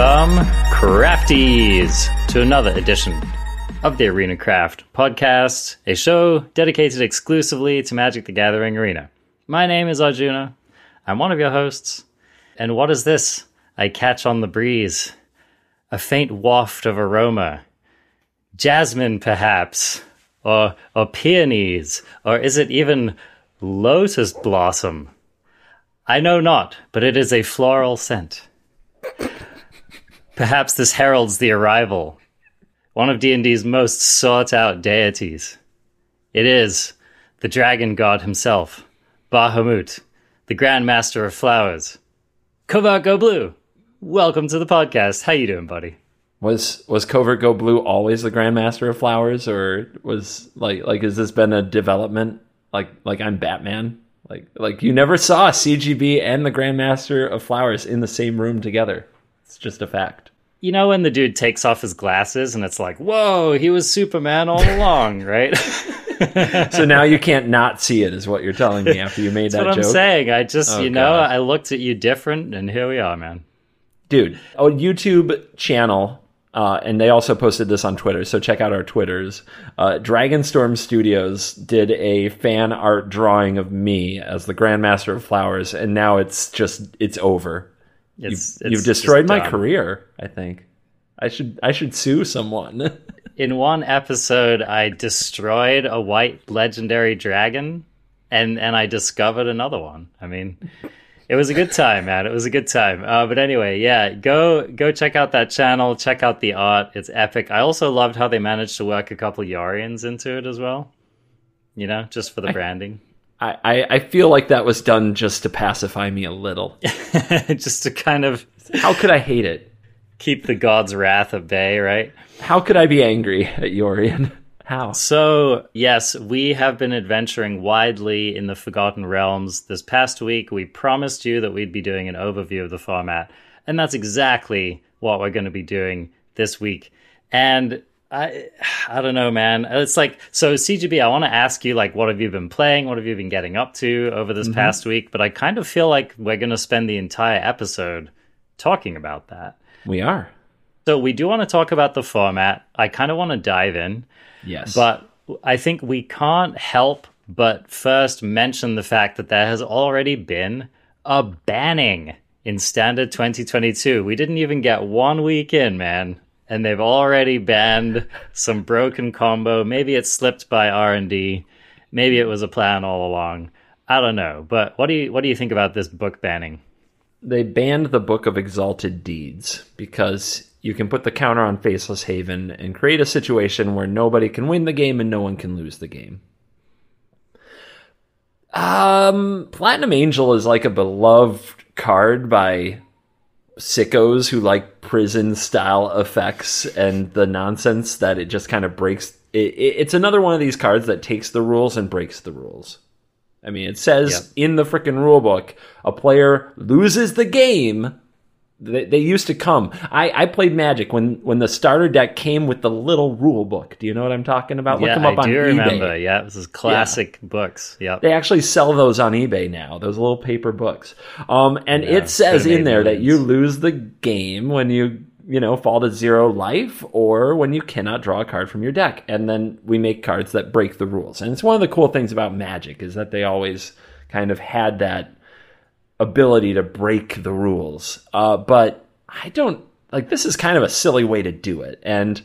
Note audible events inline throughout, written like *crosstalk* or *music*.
Welcome, crafties, to another edition of the Arena Craft podcast, a show dedicated exclusively to Magic the Gathering Arena. My name is Arjuna. I'm one of your hosts. And what is this I catch on the breeze? A faint waft of aroma. Jasmine, perhaps, or, or peonies, or is it even lotus blossom? I know not, but it is a floral scent. Perhaps this heralds the arrival, one of D&D's most sought-out deities. It is the dragon god himself, Bahamut, the Grand Master of Flowers. Covert Go Blue, welcome to the podcast. How you doing, buddy? Was was Covert Go Blue always the Grandmaster of Flowers, or was like like has this been a development? Like like I'm Batman. Like like you never saw CGB and the Grandmaster of Flowers in the same room together. It's just a fact. You know when the dude takes off his glasses and it's like, whoa, he was Superman all *laughs* along, right? *laughs* So now you can't not see it, is what you're telling me after you made That's that what joke. I'm saying. I just, Oh, you know, God. I looked at you different, and here we are, man. dude a youtube channel uh, and they also posted this on twitter so check out our twitters uh, dragonstorm studios did a fan art drawing of me as the grandmaster of flowers and now it's just it's over It's, you've, it's you've destroyed my career i think i should i should sue someone *laughs* In one episode, I destroyed a white legendary dragon, and and I discovered another one. I mean, it was a good time, man. It was a good time. Uh, but anyway, yeah, go go check out that channel. Check out the art. It's epic. I also loved how they managed to work a couple Yorions into it as well. You know, just for the branding, I, I, feel like that was done just to pacify me a little *laughs* just to kind of how could i hate it keep the god's wrath at bay, right? how could i be angry at Yorion how So, yes, we have been adventuring widely in the Forgotten Realms. This past week, we promised you that we'd be doing an overview of the format, and that's exactly what we're going to be doing this week. And I, *sighs* I don't know, man. It's like so. CGB, I want to ask you, like, what have you been playing? What have you been getting up to over this mm-hmm. past week? But I kind of feel like we're going to spend the entire episode talking about that. we are So we do want to talk about the format. I kind of want to dive in. yes But I think we can't help but first mention the fact that there has already been a banning in Standard 2022. We didn't even get one week in, man, and they've already banned some broken combo. Maybe it slipped by R&D. Maybe it was a plan all along. I don't know. But what do you what do you think about this book banning? they banned the Book of Exalted Deeds because you can put the counter on Faceless Haven and create a situation where nobody can win the game and no one can lose the game. Um, Platinum Angel is like a beloved card by sickos who like prison style effects and the nonsense that it just kind of breaks. It, it, it's another one of these cards that takes the rules and breaks the rules. I mean, it says in the freaking rule book, a player loses the game. They, they used to come. I, I played Magic when when the starter deck came with the little rule book. Do you know what I'm talking about? Look yeah, them up I on do eBay. remember. Yeah, this is classic books. Yep. They actually sell those on eBay now. Those little paper books. Um, and Yeah, it says in there that you lose the game when you you know fall to zero life or when you cannot draw a card from your deck. And then we make cards that break the rules. And it's one of the cool things about Magic is that they always kind of had that ability to break the rules. Uh, but I don't like this is kind of a silly way to do it. And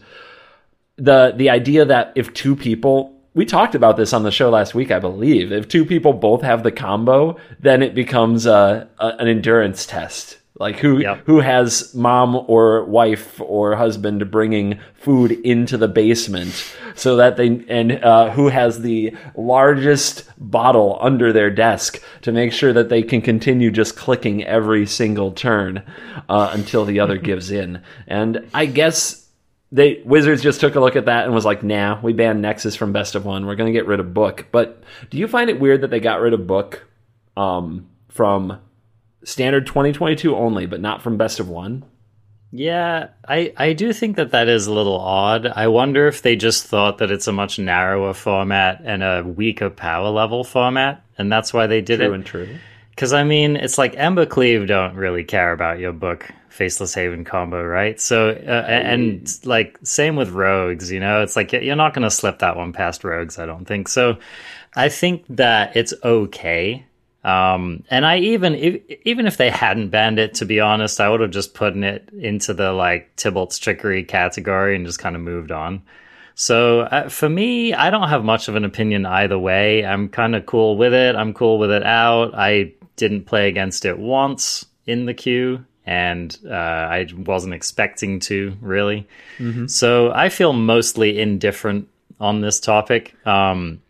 the the idea that if two people we talked about this on the show last week, I believe. If two people both have the combo, then it becomes a, a an endurance test. Like who Yep. who has mom or wife or husband bringing food into the basement so that they and uh, who has the largest bottle under their desk to make sure that they can continue just clicking every single turn uh, until the other *laughs* gives in. And I guess they Wizards just took a look at that and was like, "Nah, we banned Nexus from Best of One. We're going to get rid of Book." But do you find it weird that they got rid of Book um, from Standard 2022 only, but not from Best of One? Yeah, I, I do think that that is a little odd. I wonder if they just thought that it's a much narrower format and a weaker power level format, and that's why they did True it. and true. Because I mean, it's like Embercleave don't really care about your book Faceless Haven combo, right? So, uh, and, and like same with rogues, you know, it's like you're not going to slip that one past rogues, I don't think. So, I think that it's okay. Um, and I even if, even if they hadn't banned it, to be honest, I would have just put it into the like Tibalt's trickery category and just kind of moved on. So uh, for me, I don't have much of an opinion either way. I'm kind of cool with it. I'm cool with it out. I didn't play against it once in the queue, and uh, I wasn't expecting to really. Mm-hmm. So I feel mostly indifferent on this topic. Um,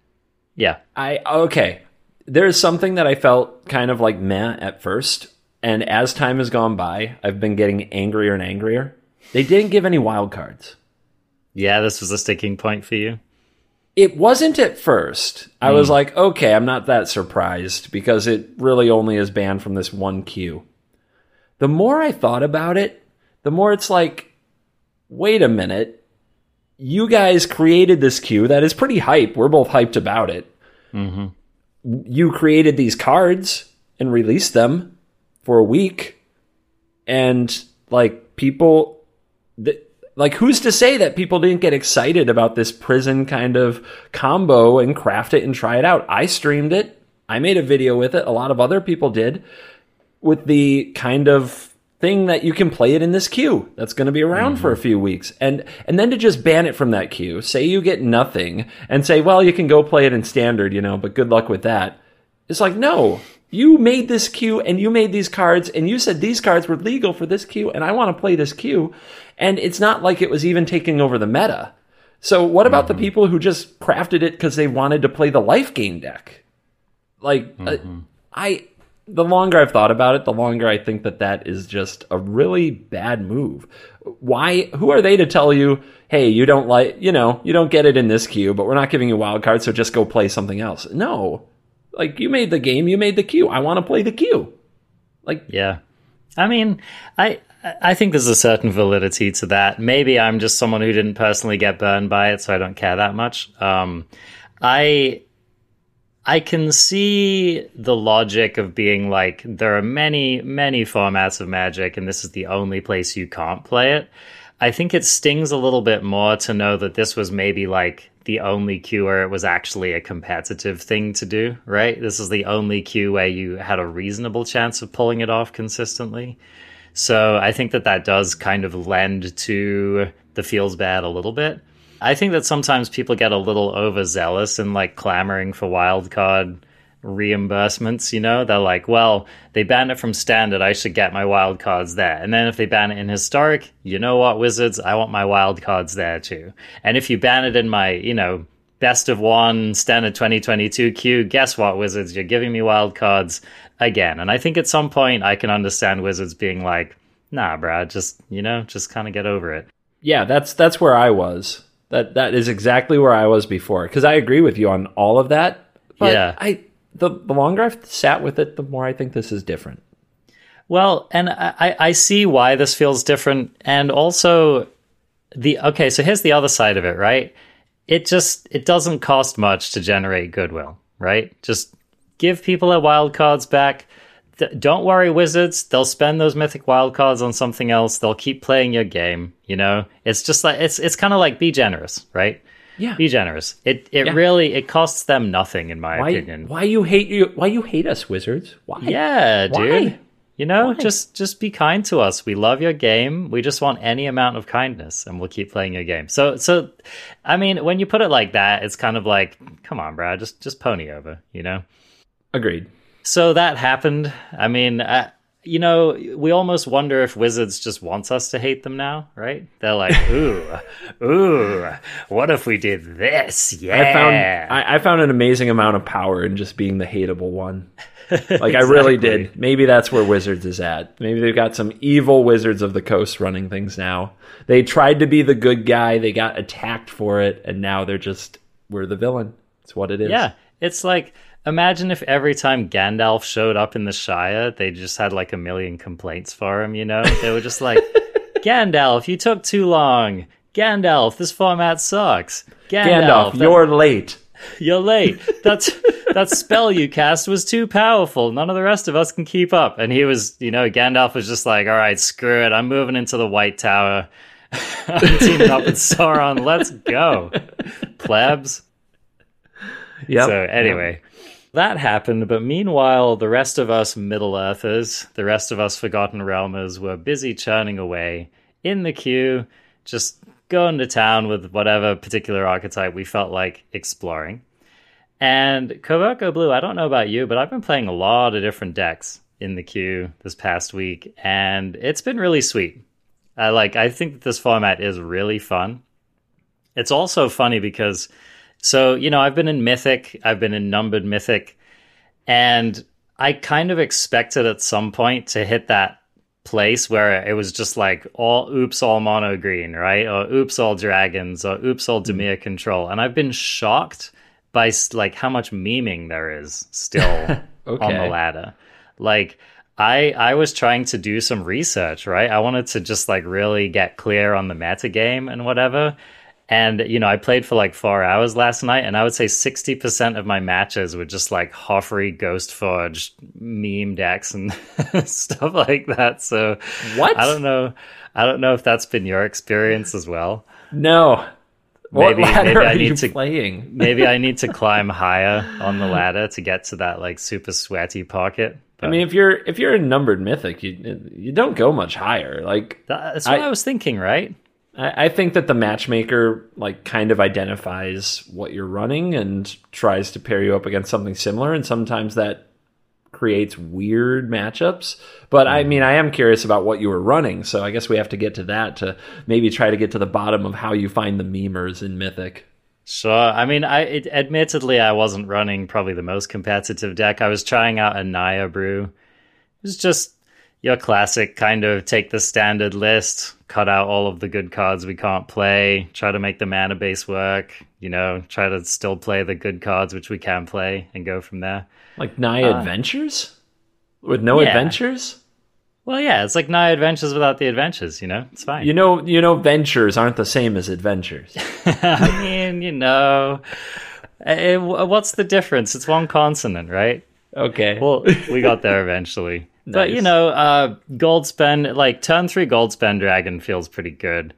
yeah, I okay. There's something that I felt kind of like meh at first, and as time has gone by, I've been getting angrier and angrier. They didn't give any wild cards. Yeah, this was a sticking point for you. It wasn't at first. I mm. was like, okay, I'm not that surprised because it really only is banned from this one queue. The more I thought about it, the more it's like, wait a minute. You guys created this queue that is pretty hype. We're both hyped about it. Mm-hmm. You created these cards and released them for a week. And like people, th- like who's to say that people didn't get excited about this prison kind of combo and craft it and try it out? I streamed it. I made a video with it. A lot of other people did. With the kind of thing that you can play it in this queue that's going to be around mm-hmm. for a few weeks and and then to just ban it from that queue say you get nothing and say well you can go play it in standard you know but good luck with that it's like no you made this queue and you made these cards and you said these cards were legal for this queue and I want to play this queue. And it's not like it was even taking over the meta. So what about mm-hmm. the people who just crafted it because they wanted to play the life game deck? Like uh, mm-hmm. uh, I, the longer I've thought about it, the longer I think that that is just a really bad move. Why? Who are they to tell you, hey, you don't like, you know, you don't get it in this queue, but we're not giving you wild cards, so just go play something else? No, like you made the game, you made the queue. I want to play the queue. Like yeah. I mean, I I think there's a certain validity to that. Maybe I'm just someone who didn't personally get burned by it, so I don't care that much. Um, I I can see the logic of being like there are many many formats of Magic, and this is the only place you can't play it. I think it stings a little bit more to know that this was maybe like the only queue where it was actually a competitive thing to do, right? This is the only queue where you had a reasonable chance of pulling it off consistently. So I think that that does kind of lend to the feels bad a little bit. I think that sometimes people get a little overzealous and like clamoring for wildcard reimbursements, you know? They're like, well, they banned it from standard, I should get my wild cards there. And then if they ban it in historic, you know what, Wizards, I want my wild cards there too. And if you ban it in my, you know, best of one standard 2022 queue, guess what, Wizards, you're giving me wild cards again. And I think at some point I can understand Wizards being like, nah, Brad, just, you know, just kind of get over it. Yeah, that's that's where I was. That that is exactly where I was before. Because I agree with you on all of that. But yeah. I the, the longer I've sat with it, the more I think this is different. Well, and I, I see why this feels different. And also the okay, so here's the other side of it, right? It just it doesn't cost much to generate goodwill, right? Just give people their wild cards don't worry, wizards. They'll spend those mythic wild cards on something else. They'll keep playing your game. You know, it's just like it's it's kind of like be generous, right? Yeah. Be generous. It it yeah. really it costs them nothing in my why, opinion. Why you hate you why you hate us wizards? Why? Yeah, why? dude. You know, why? just just be kind to us. We love your game. We just want any amount of kindness and we'll keep playing your game. So so I mean, when you put it like that, it's kind of like, come on, Brad, just just pony over, you know? Agreed. So that happened. I mean, I, you know, we almost wonder if Wizards just wants us to hate them now, right? They're like, *laughs* ooh, ooh, what if we did this? Yeah. I found I, I, found an amazing amount of power in just being the hateable one. *laughs* Like exactly. I really did. Maybe that's where Wizards is at. Maybe they've got some evil Wizards of the Coast running things now. They tried to be the good guy, they got attacked for it, and now they're just we're the villain. It's what it is. Yeah. It's like Imagine if every time Gandalf showed up in the Shire, they just had like a million complaints for him, you know? They were just like, *laughs* Gandalf, you took too long. Gandalf, this format sucks. Gandalf, Gandalf you're late. *laughs* You're late. That's that spell you cast was too powerful. None of the rest of us can keep up. And he was, you know, Gandalf was just like, all right, screw it. I'm moving into the White Tower. *laughs* I'm teaming up with Sauron. Let's go, plebs. Yep. So anyway, that happened. But meanwhile, the rest of us Middle Earthers, the rest of us Forgotten Realmers, were busy churning away in the queue, just going to town with whatever particular archetype we felt like exploring. And Covert Go Blue, I don't know about you, but I've been playing a lot of different decks in the queue this past week, and it's been really sweet. I like. I think that this format is really fun. It's also funny because, so you know, I've been in Mythic, I've been in Numbered Mythic, and I kind of expected at some point to hit that place where it was just like all oops all mono green, right? Or oops all dragons, or oops all mm-hmm. Dimir control, and I've been shocked by like how much memeing there is still Okay. *laughs* on the ladder. Like I I was trying to do some research, right? I wanted to just like really get clear on the meta game and whatever. And you know, I played for like four hours last night, and I would say sixty percent of my matches were just like Hofri, Ghost Forge, meme decks, and *laughs* stuff like that. So What? I don't know. I don't know if that's been your experience as well. No. What Maybe- maybe I are need you to- playing? *laughs* Maybe I need to climb higher on the ladder to get to that like super sweaty pocket. I mean, if you're if you're a numbered mythic, you you don't go much higher. Like That's what I, I- was thinking, right? I, I think that the matchmaker like kind of identifies what you're running and tries to pair you up against something similar, and sometimes that creates weird matchups. But I mm-hmm. mean, I am curious about what you were running, so I guess we have to get to that to maybe try to get to the bottom of how you find the memers in Mythic. Sure. I mean, I it, admittedly I wasn't running probably the most competitive deck. I was trying out a Naya brew. It was just your classic kind of take the standard list, cut out all of the good cards we can't play, try to make the mana base work. You know, try to still play the good cards which we can play, and go from there. Like Naya Adventures with no Uh, yeah. adventures. Well, yeah, it's like Naya Adventures without the adventures. You know, it's fine. You know, you know, ventures aren't the same as adventures. *laughs* I mean, you know, eh, what's the difference? It's one consonant, right? Okay. Well, we got there eventually. But you know, uh, Goldspan like turn three Goldspan dragon feels pretty good,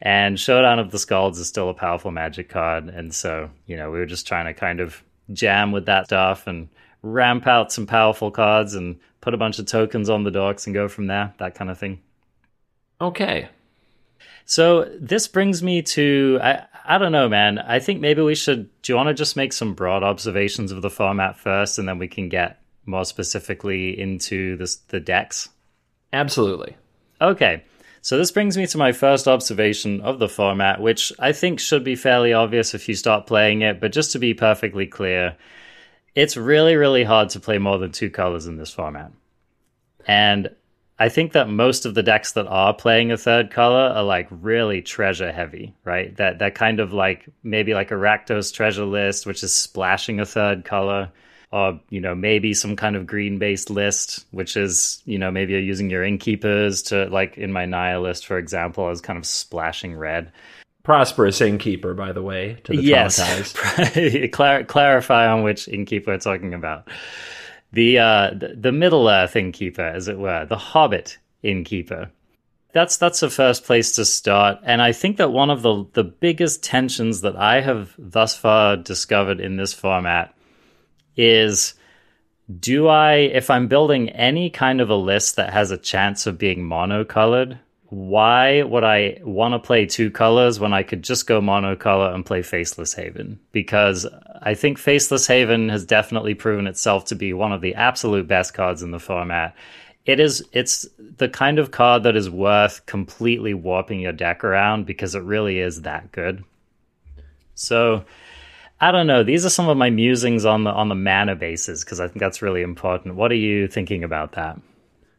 and Showdown of the Skalds is still a powerful magic card, and so you know we were just trying to kind of jam with that stuff and ramp out some powerful cards and put a bunch of tokens on the docks and go from there, that kind of thing. okay. So this brings me to I I don't know, man. I think maybe we should. Do you want to just make some broad observations of the format first, and then we can get more specifically into this the decks? Absolutely. Okay. So this brings me to my first observation of the format, which I think should be fairly obvious if you start playing it, but just to be perfectly clear, it's really, really hard to play more than two colors in this format. And I think that most of the decks that are playing a third color are like really treasure heavy, right? That that kind of like maybe like a Rakdos treasure list, which is splashing a third color, or you know maybe some kind of green based list, which is you know maybe you're using your innkeepers to like in my Naya list, for example, I was kind of splashing red. Prosperous innkeeper, by the way, to the yes. *laughs* Clar- clarify on which innkeeper we're talking about. The, uh, the the Middle Earth innkeeper, as it were, the Hobbit innkeeper. That's that's the first place to start, and I think that one of the the biggest tensions that I have thus far discovered in this format is do I, if I'm building any kind of a list that has a chance of being monocolored, why would I want to play two colors when I could just go monocolor and play Faceless Haven? Because I think Faceless Haven has definitely proven itself to be one of the absolute best cards in the format. It is it's the kind of card that is worth completely warping your deck around because it really is that good. So I don't know. These are some of my musings on the on the mana bases because I think that's really important. What are you thinking about that?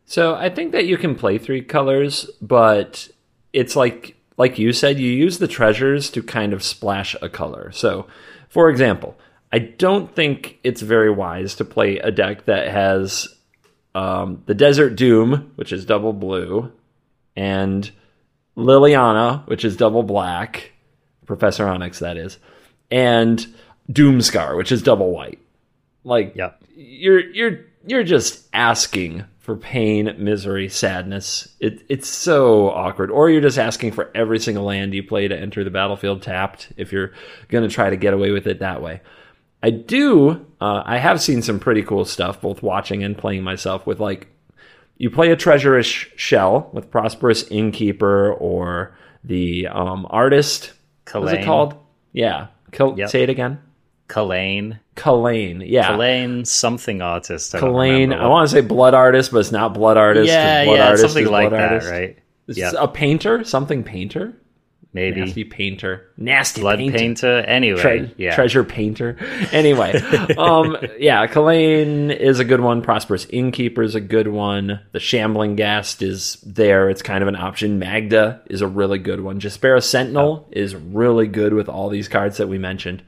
So I think that you can play three colors, but it's like like you said, you use the treasures to kind of splash a color. So, for example, I don't think it's very wise to play a deck that has um, the Desert Doom, which is double blue, and Liliana, which is double black, Professor Onyx, that is, and Doomskar, which is double white. Like Yep. you're you're you're just asking for pain, misery, sadness. It, it's so awkward. Or you're just asking for every single land you play to enter the battlefield tapped if you're going to try to get away with it that way. I do, uh, I have seen some pretty cool stuff, both watching and playing myself, with like, you play a treasurish shell with Prosperous Innkeeper or the um, Artist. What's it called? Yeah. Kal- Yep. Say it again. Kalain. Kalain. Yeah. Kalain something artist. I Kalain. I want to say blood artist, but it's not blood artist. Yeah, blood yeah, artist something like that, artist. right? Yeah. a painter, something painter, Maybe nasty painter, nasty blood painter. painter. Anyway, Tre- yeah. treasure painter. *laughs* Anyway, um, yeah, Kalain is a good one. Prosperous Innkeeper is a good one. The Shambling Ghast is there. It's kind of an option. Magda is a really good one. Jaspera Sentinel is really good with all these cards that we mentioned.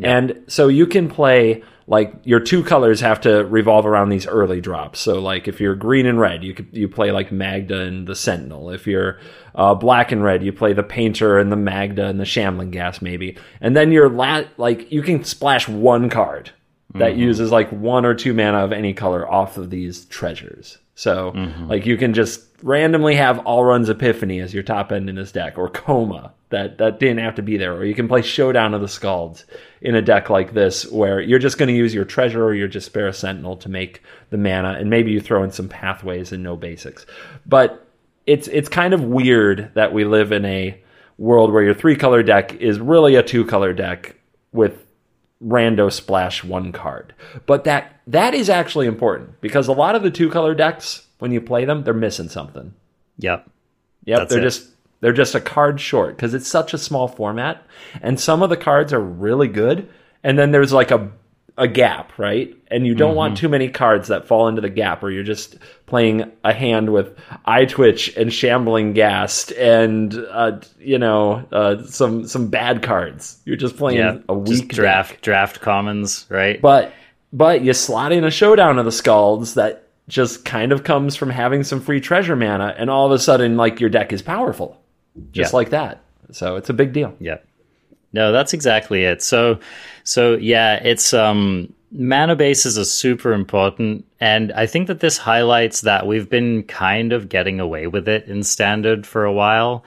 And so you can play like your two colors have to revolve around these early drops. So like if you're green and red, you could you play like Magda and the Sentinel. If you're uh, black and red, you play the Painter and the Magda and the Shambling Ghast maybe. And then your la- like you can splash one card that uses like one or two mana of any color off of these treasures. So mm-hmm. like you can just randomly have Alrund's Epiphany as your top end in this deck, or Coma that that didn't have to be there, or you can play Showdown of the Skalds in a deck like this where you're just going to use your treasure or your Jaspera Sentinel to make the mana, and maybe you throw in some pathways and no basics. But it's it's kind of weird that we live in a world where your three color deck is really a two color deck with rando splash one card. But that that is actually important because a lot of the two color decks, when you play them, they're missing something. Yep. Yep, That's they're it. just they're just a card short because it's such a small format, and some of the cards are really good, and then there's like a a gap, right? And you don't Mm-hmm. want too many cards that fall into the gap, or you're just playing a hand with Eye Twitch and Shambling Ghast and uh, you know uh, some some bad cards. You're just playing Yeah. a weak draft deck. draft commons, right? But but you slot in a showdown of the Skalds that just kind of comes from having some free treasure mana, and all of a sudden, like your deck is powerful, just Yeah. like that. So it's a big deal. Yep. No, that's exactly it. So, so yeah, it's um, mana bases are super important, and I think that this highlights that we've been kind of getting away with it in standard for a while.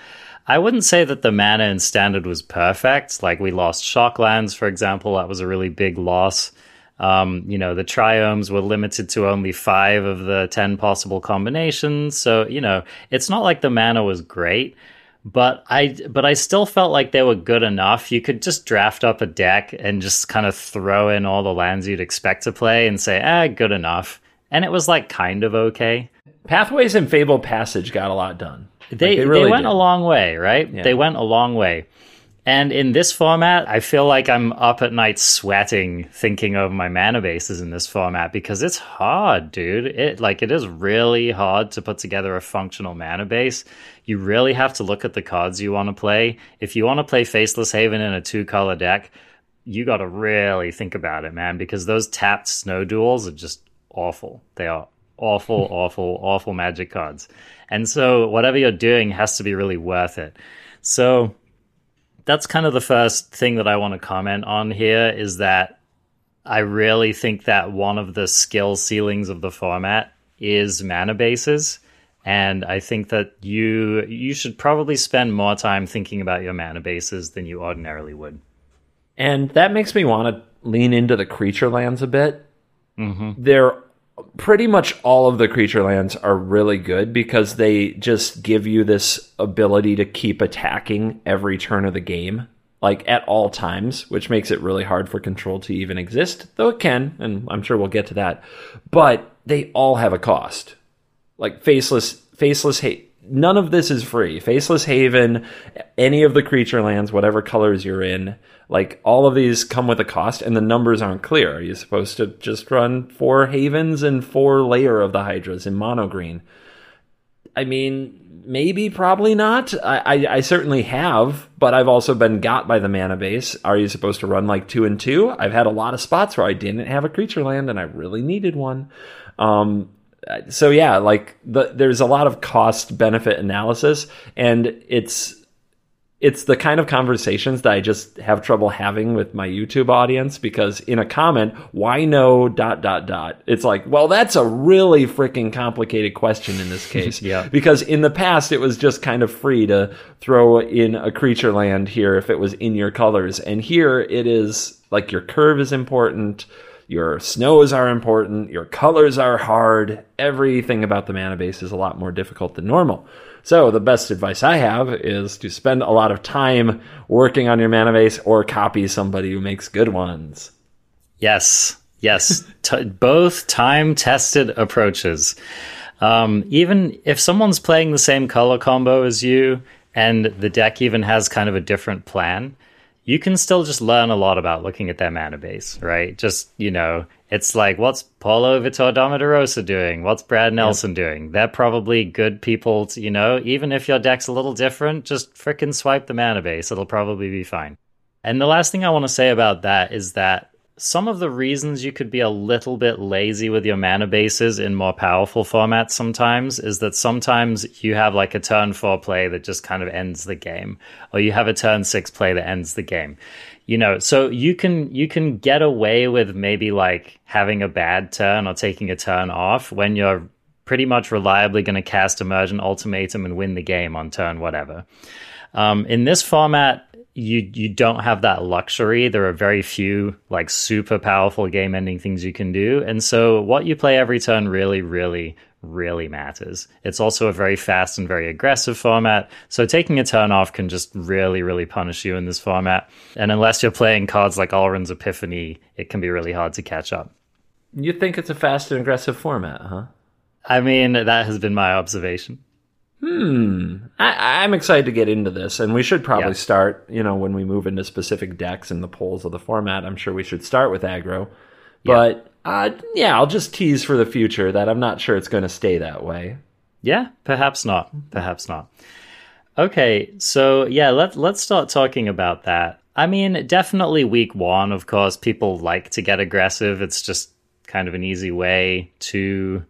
I wouldn't say that the mana in standard was perfect. Like we lost Shocklands, for example, that was a really big loss. Um, you know, the triomes were limited to only five of the 10 possible combinations. So, you know, it's not like the mana was great, but I but I still felt like they were good enough. You could just draft up a deck and just kind of throw in all the lands you'd expect to play and say, ah, good enough. And it was like kind of okay. Pathways and Fable Passage got a lot done. Like, They they, really went did. a long way, right? They went a long way. And in this format, I feel like I'm up at night sweating thinking of my mana bases in this format because it's hard, dude. It like it is really hard to put together a functional mana base. You really have to look at the cards you want to play. If you want to play Faceless Haven in a two color deck, you got to really think about it, man, because those tapped snow duels are just awful. They are awful, *laughs* awful, awful magic cards. And so whatever you're doing has to be really worth it. So that's kind of the first thing that I want to comment on here is that I really think that one of the skill ceilings of the format is mana bases. And I think that you you should probably spend more time thinking about your mana bases than you ordinarily would. And that makes me want to lean into the creature lands a bit. Mm-hmm. They're pretty much all of the creature lands are really good because they just give you this ability to keep attacking every turn of the game, like at all times, which makes it really hard for control to even exist, though it can, and I'm sure we'll get to that. But they all have a cost. Like faceless, faceless hate. None of this is free. Faceless Haven, any of the creature lands, whatever colors you're in, like all of these come with a cost, and the numbers aren't clear. Are you supposed to just run four Havens and four Lair of the Hydras in mono green? I mean, maybe, probably not. I, I, I certainly have, but I've also been got by the mana base. Are you supposed to run like two and two? I've had a lot of spots where I didn't have a creature land and I really needed one. Um, so yeah, like the, there's a lot of cost benefit analysis, and it's it's the kind of conversations that I just have trouble having with my YouTube audience because in a comment, why no dot dot dot? It's like, well, that's a really freaking complicated question in this *laughs* case. Yeah. Because in the past, it was just kind of free to throw in a creature land here if it was in your colors. And here it is like your curve is important. Your snows are important. Your colors are hard. Everything about the mana base is a lot more difficult than normal. So the best advice I have is to spend a lot of time working on your mana base or copy somebody who makes good ones. Yes, yes, *laughs* T- both time-tested approaches. Um, even if someone's playing the same color combo as you, and the deck even has kind of a different plan, you can still just learn a lot about looking at their mana base, right? Just, you know, it's like, what's Paulo Vitor Damo da Rosa doing? What's Brad Nelson yep. doing? They're probably good people, to, you know, even if your deck's a little different, just fricking swipe the mana base. It'll probably be fine. And the last thing I want to say about that is that some of the reasons you could be a little bit lazy with your mana bases in more powerful formats sometimes is that sometimes you have like a turn four play that just kind of ends the game, or you have a turn six play that ends the game. You know, so you can you can get away with maybe like having a bad turn or taking a turn off when you're pretty much reliably going to cast Emergent Ultimatum and win the game on turn whatever. Um, in this format, you you don't have that luxury. There are very few like super powerful game ending things you can do. And so what you play every turn really, really, really matters. It's also a very fast and very aggressive format. So taking a turn off can just really, really punish you in this format. And unless you're playing cards like Alrund's Epiphany, it can be really hard to catch up. You think it's a fast and aggressive format, huh? I mean, that has been my observation. Hmm. I, am excited to get into this, and we should probably start. You know, when we move into specific decks and the polls of the format, I'm sure we should start with aggro. But uh, yeah, I'll just tease for the future that I'm not sure it's going to stay that way. Yeah, perhaps not. Perhaps not. Okay, so yeah, let let's start talking about that. I mean, definitely week one. Of course, people like to get aggressive. It's just kind of an easy way to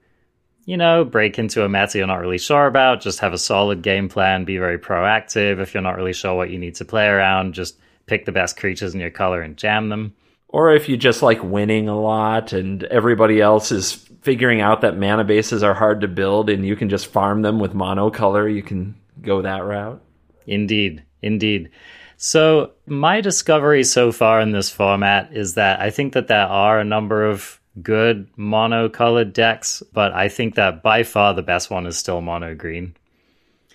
you know, break into a meta you're not really sure about, just have a solid game plan, be very proactive. If you're not really sure what you need to play around, just pick the best creatures in your color and jam them. Or if you just like winning a lot and everybody else is figuring out that mana bases are hard to build and you can just farm them with monocolor, you can go that route. Indeed, indeed. So, my discovery so far in this format is that I think that there are a number of good mono colored decks, but I think that by far the best one is still mono green.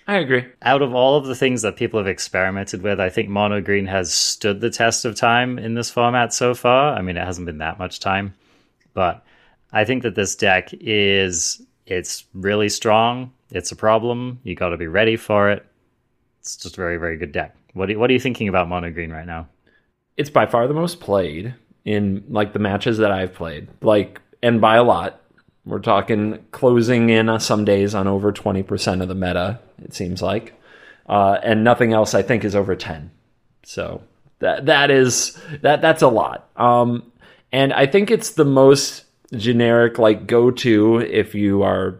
I agree. Out of all of the things that people have experimented with, I think mono green has stood the test of time in this format so far. I mean, it hasn't been that much time, but I think that this deck is it's really strong. It's a problem. You got to be ready for it. It's just a very very good deck. What what are you thinking about mono green right now? It's by far the most played in like the matches that I've played. Like, and by a lot, we're talking closing in some days on over 20% of the meta, it seems like. Uh, and nothing else I think is over 10. So that that is that that's a lot. Um, and I think it's the most generic like go to if you are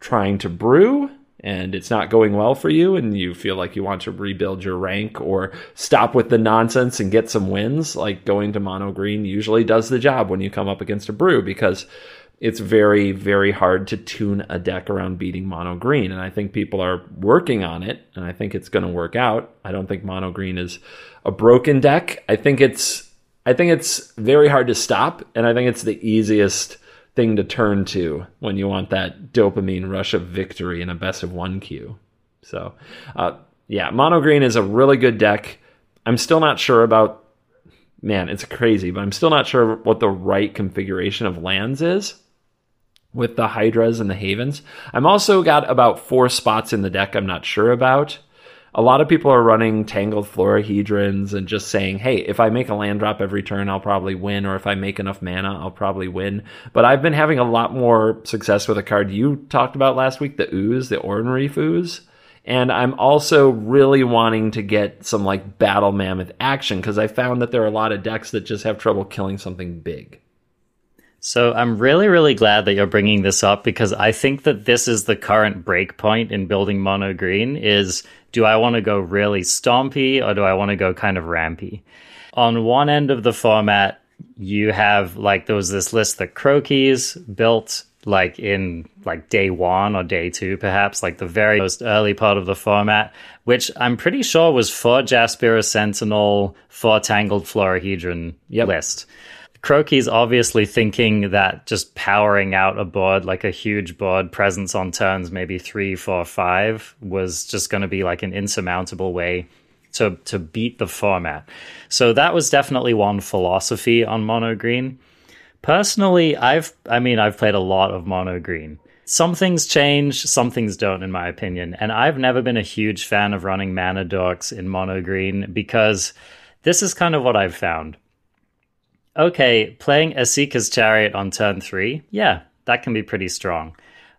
trying to brew and it's not going well for you and you feel like you want to rebuild your rank or stop with the nonsense and get some wins, like going to mono green usually does the job when you come up against a brew because it's very, very hard to tune a deck around beating mono green. And I think people are working on it and I think it's going to work out. I don't think mono green is a broken deck. I think it's, I think it's very hard to stop and I think it's the easiest thing to turn to when you want that dopamine rush of victory in a best of one queue. So, uh, yeah, mono green is a really good deck. I'm still not sure about. Man, it's crazy, but I'm still not sure what the right configuration of lands is with the Hydras and the Havens. I'm also got about four spots in the deck I'm not sure about a lot of people are running tangled florahedrons and just saying, hey, if I make a land drop every turn, I'll probably win, or if I make enough mana, I'll probably win. But I've been having a lot more success with a card you talked about last week, the Ooze, the Oran-Rief Ooze. And I'm also really wanting to get some like battle mammoth action because I found that there are a lot of decks that just have trouble killing something big. So I'm really, really glad that you're bringing this up because I think that this is the current break point in building mono green is do I want to go really stompy or do I want to go kind of rampy? On one end of the format, you have like there was this list that Crokeyz built like in like day one or day two, perhaps, like the very most early part of the format, which I'm pretty sure was for Jaspera Sentinel, for Tangled Florahedron Yep. list. Crokeyz's obviously thinking that just powering out a board, like a huge board presence on turns, maybe three, four, five, was just going to be like an insurmountable way to to beat the format. So that was definitely one philosophy on mono green. Personally, I've I mean I've played a lot of mono green. Some things change, some things don't in my opinion. And I've never been a huge fan of running mana dorks in mono green because this is kind of what I've found. Okay, playing a Esika's Chariot on turn 3, yeah, that can be pretty strong.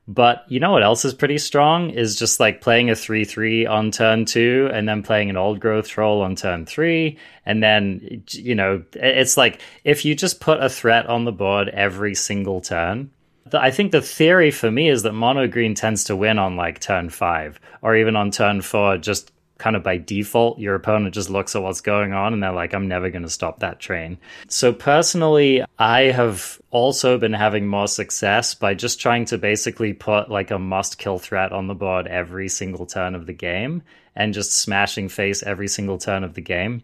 But you know what else is pretty strong? Is just like playing a 3 3 on turn 2 and then playing an old growth troll on turn 3. And then, you know, it's like if you just put a threat on the board every single turn. I think the theory for me is that mono green tends to win on like turn 5 or even on turn 4, just kind of by default, your opponent just looks at what's going on and they're like, I'm never going to stop that train. So, personally, I have also been having more success by just trying to basically put like a must kill threat on the board every single turn of the game and just smashing face every single turn of the game.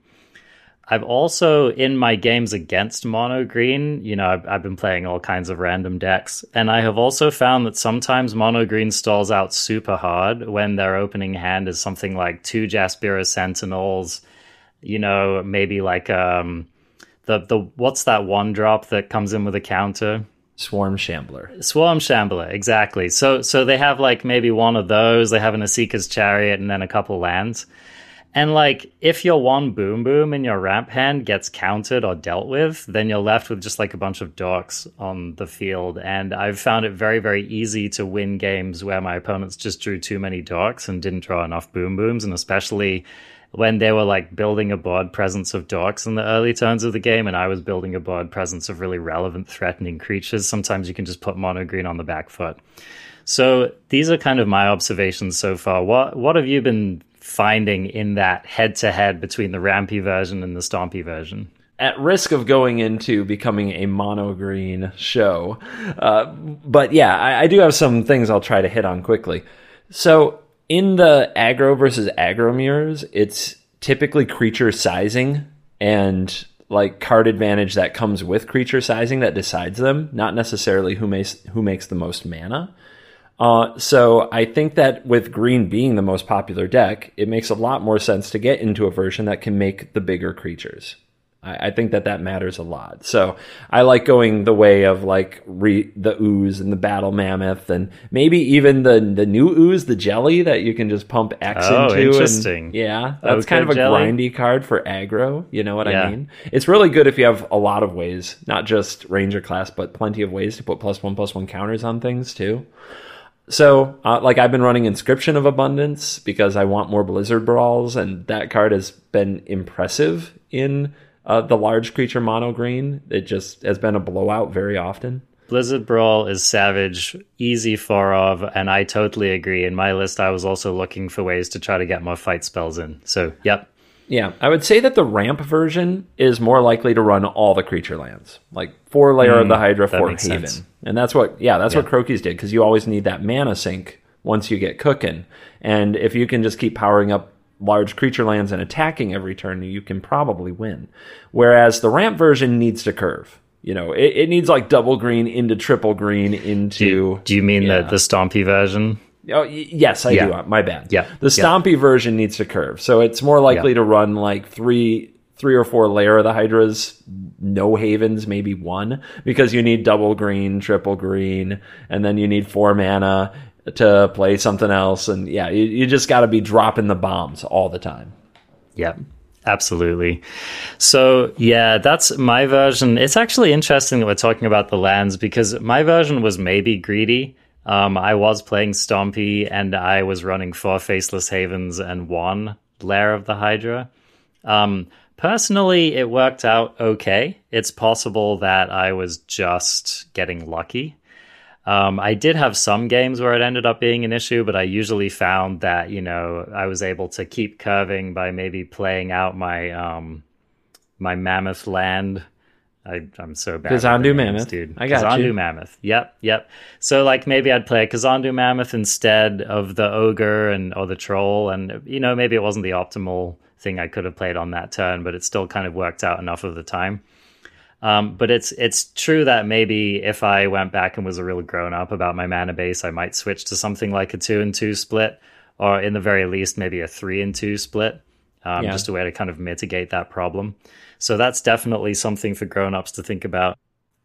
I've also, in my games against mono green, you know, I've, I've been playing all kinds of random decks, and I have also found that sometimes mono green stalls out super hard when their opening hand is something like two Jaspera Sentinels, you know, maybe like um, the the what's that one drop that comes in with a counter? Swarm Shambler. Swarm Shambler, exactly. So so they have like maybe one of those. They have an Esika's Chariot and then a couple lands. And like if your one boom boom in your ramp hand gets countered or dealt with, then you're left with just like a bunch of dorks on the field. And I've found it very, very easy to win games where my opponents just drew too many dorks and didn't draw enough boom booms, and especially when they were like building a board presence of dorks in the early turns of the game, and I was building a board presence of really relevant, threatening creatures. Sometimes you can just put mono green on the back foot. So these are kind of my observations so far. What what have you been finding in that head to head between the rampy version and the stompy version? at risk of going into becoming a mono green show. Uh, but yeah, I, I do have some things I'll try to hit on quickly. So in the aggro versus aggro mirrors, it's typically creature sizing and like card advantage that comes with creature sizing that decides them, not necessarily who makes who makes the most mana. Uh, so I think that with green being the most popular deck, it makes a lot more sense to get into a version that can make the bigger creatures. I, I think that that matters a lot. So I like going the way of like re, the ooze and the battle mammoth, and maybe even the the new ooze, the jelly that you can just pump X Oh, into. and- interesting. yeah, that's Ochre kind of a jelly? grindy card for aggro. You know what Yeah. I mean? It's really good if you have a lot of ways, not just ranger class, but plenty of ways to put plus one plus one counters on things too. So, uh, like I've been running Inscription of Abundance because I want more Blizzard Brawls, and that card has been impressive in uh, the large creature mono green. It just has been a blowout very often. Blizzard Brawl is savage, easy for of, and I totally agree. In my list, I was also looking for ways to try to get more fight spells in. So, yep. Yeah, I would say that the ramp version is more likely to run all the creature lands, like four Lair of the mm, Hydra, that four Haven, sense. and that's what yeah, that's what Crokeyz did because you always need that mana sink once you get cooking, and if you can just keep powering up large creature lands and attacking every turn, you can probably win. Whereas the ramp version needs to curve. You know, it, it needs like double green into triple green into. Do you mean Yeah. the, the Stompy version? Oh, y- yes, I Yeah. do. My bad. Yeah. The Yeah. Stompy version needs to curve, so it's more likely Yeah. to run like three, three or four Lair of the Hydras, no havens, maybe one, because you need double green, triple green, and then you need four mana to play something else, and yeah, you, you just got to be dropping the bombs all the time. Yep. Absolutely. So, yeah, that's my version. It's actually interesting that we're talking about the lands because my version was maybe greedy. Um, I was playing Stompy and I was running four Faceless Havens and one Lair of the Hydra. Um, Personally, it worked out okay. It's possible that I was just getting lucky. Um, I did have some games where it ended up being an issue, but I usually found that you know I was able to keep curving by maybe playing out my um, my mammoth land. I, I'm so bad. Kazandu Mammoth. dude. I got Kazandu you. Mammoth. Yep, yep. So like maybe I'd play a Kazandu Mammoth instead of the ogre and or the troll, and you know maybe it wasn't the optimal thing I could have played on that turn, but it still kind of worked out enough of the time. Um, but it's it's true that maybe if I went back and was a real grown up about my mana base, I might switch to something like a two and two split, or in the very least maybe a three and two split, um, Yeah. just a way to kind of mitigate that problem. So that's definitely something for grown ups to think about.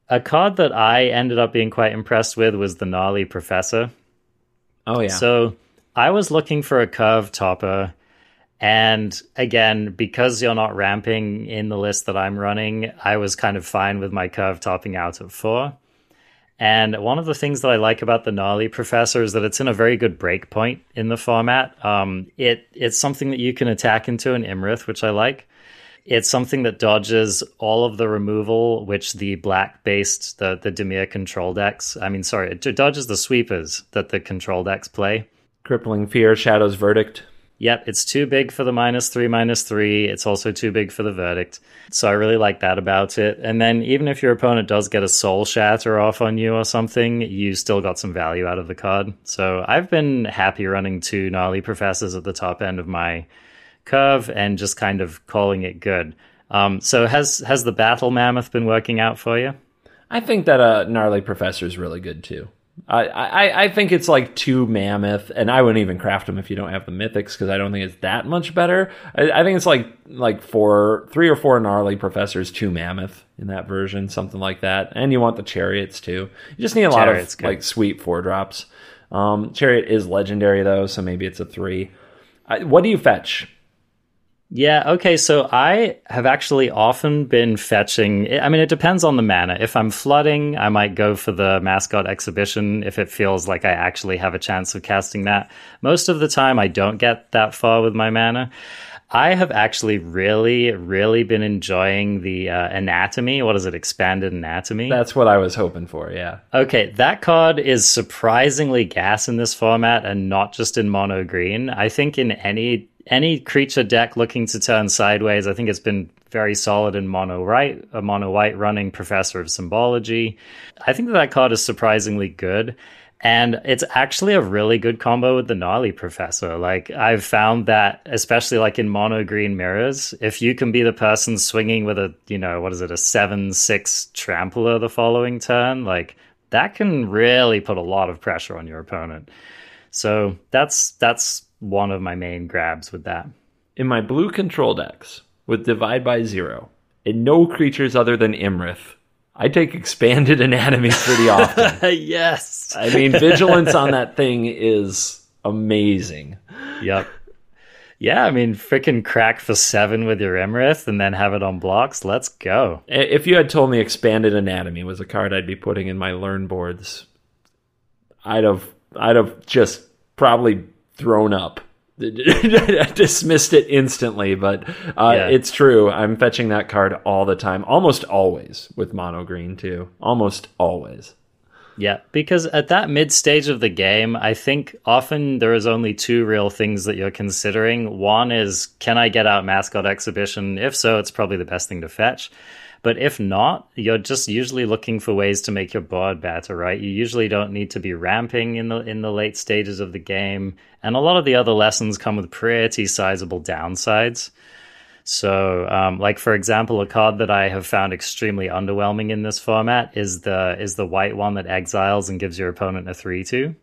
A card that I ended up being quite impressed with was the gnarly professor. Oh yeah. So I was looking for a curve topper. And again, because you're not ramping in the list that I'm running, I was kind of fine with my curve topping out at four. And one of the things that I like about the Gnarly Professor is that it's in a very good break point in the format. Um, it it's something that you can attack into an Imrith, which I like. It's something that dodges all of the removal, which the black based the the Dimir control decks. I mean, sorry, it dodges the sweepers that the control decks play. Crippling Fear, Shadow's Verdict. Yep, it's too big for the minus three, minus three. It's also too big for the verdict. So I really like that about it. And then even if your opponent does get a soul shatter off on you or something, you still got some value out of the card. So I've been happy running two gnarly professors at the top end of my curve and just kind of calling it good. Um, so has has the battle mammoth been working out for you? I think that a gnarly professor is really good too. I, I I think it's like two mammoth, and I wouldn't even craft them if you don't have the mythics because I don't think it's that much better. I, I think it's like like four, three or four gnarly professors, two mammoth in that version, something like that. And you want the chariots too. You just need a lot of good. like sweet four drops. Um, chariot is legendary though, so maybe it's a three. I, what do you fetch? Yeah, okay, so I have actually often been fetching. I mean, it depends on the mana. If I'm flooding, I might go for the mascot exhibition if it feels like I actually have a chance of casting that. Most of the time, I don't get that far with my mana. I have actually really, really been enjoying the uh, anatomy. What is it? Expanded anatomy. That's what I was hoping for. Yeah. Okay, that card is surprisingly gas in this format and not just in mono green. I think in any any creature deck looking to turn sideways, I think it's been very solid in mono right, a mono white running Professor of Symbology. I think that that card is surprisingly good. And it's actually a really good combo with the Gnarly Professor. Like, I've found that, especially like in mono green mirrors, if you can be the person swinging with a, you know, what is it, a 7 6 trampler the following turn, like, that can really put a lot of pressure on your opponent. So that's that's one of my main grabs with that. In my blue control decks, with Divide by Zero, and no creatures other than Imrith, I take expanded *laughs* anatomy pretty often. *laughs* yes. I mean, vigilance on that thing is amazing. Yep. Yeah, I mean, freaking crack for seven with your Emrith and then have it on blocks. Let's go. If you had told me expanded anatomy was a card I'd be putting in my learn boards, I'd have I'd have just probably thrown up. *laughs* Dismissed it instantly, but uh, Yeah. it's true. I'm fetching that card all the time, almost always with mono green too. Almost always. Yeah, because at that mid stage of the game, I think often there is only two real things that you're considering. One is, can I get out mascot exhibition? If so, it's probably the best thing to fetch. But if not, you're just usually looking for ways to make your board better, right? You usually don't need to be ramping in the in the late stages of the game, and a lot of the other lessons come with pretty sizable downsides. So, um, like for example, a card that I have found extremely underwhelming in this format is the is the white one that exiles and gives your opponent a three two.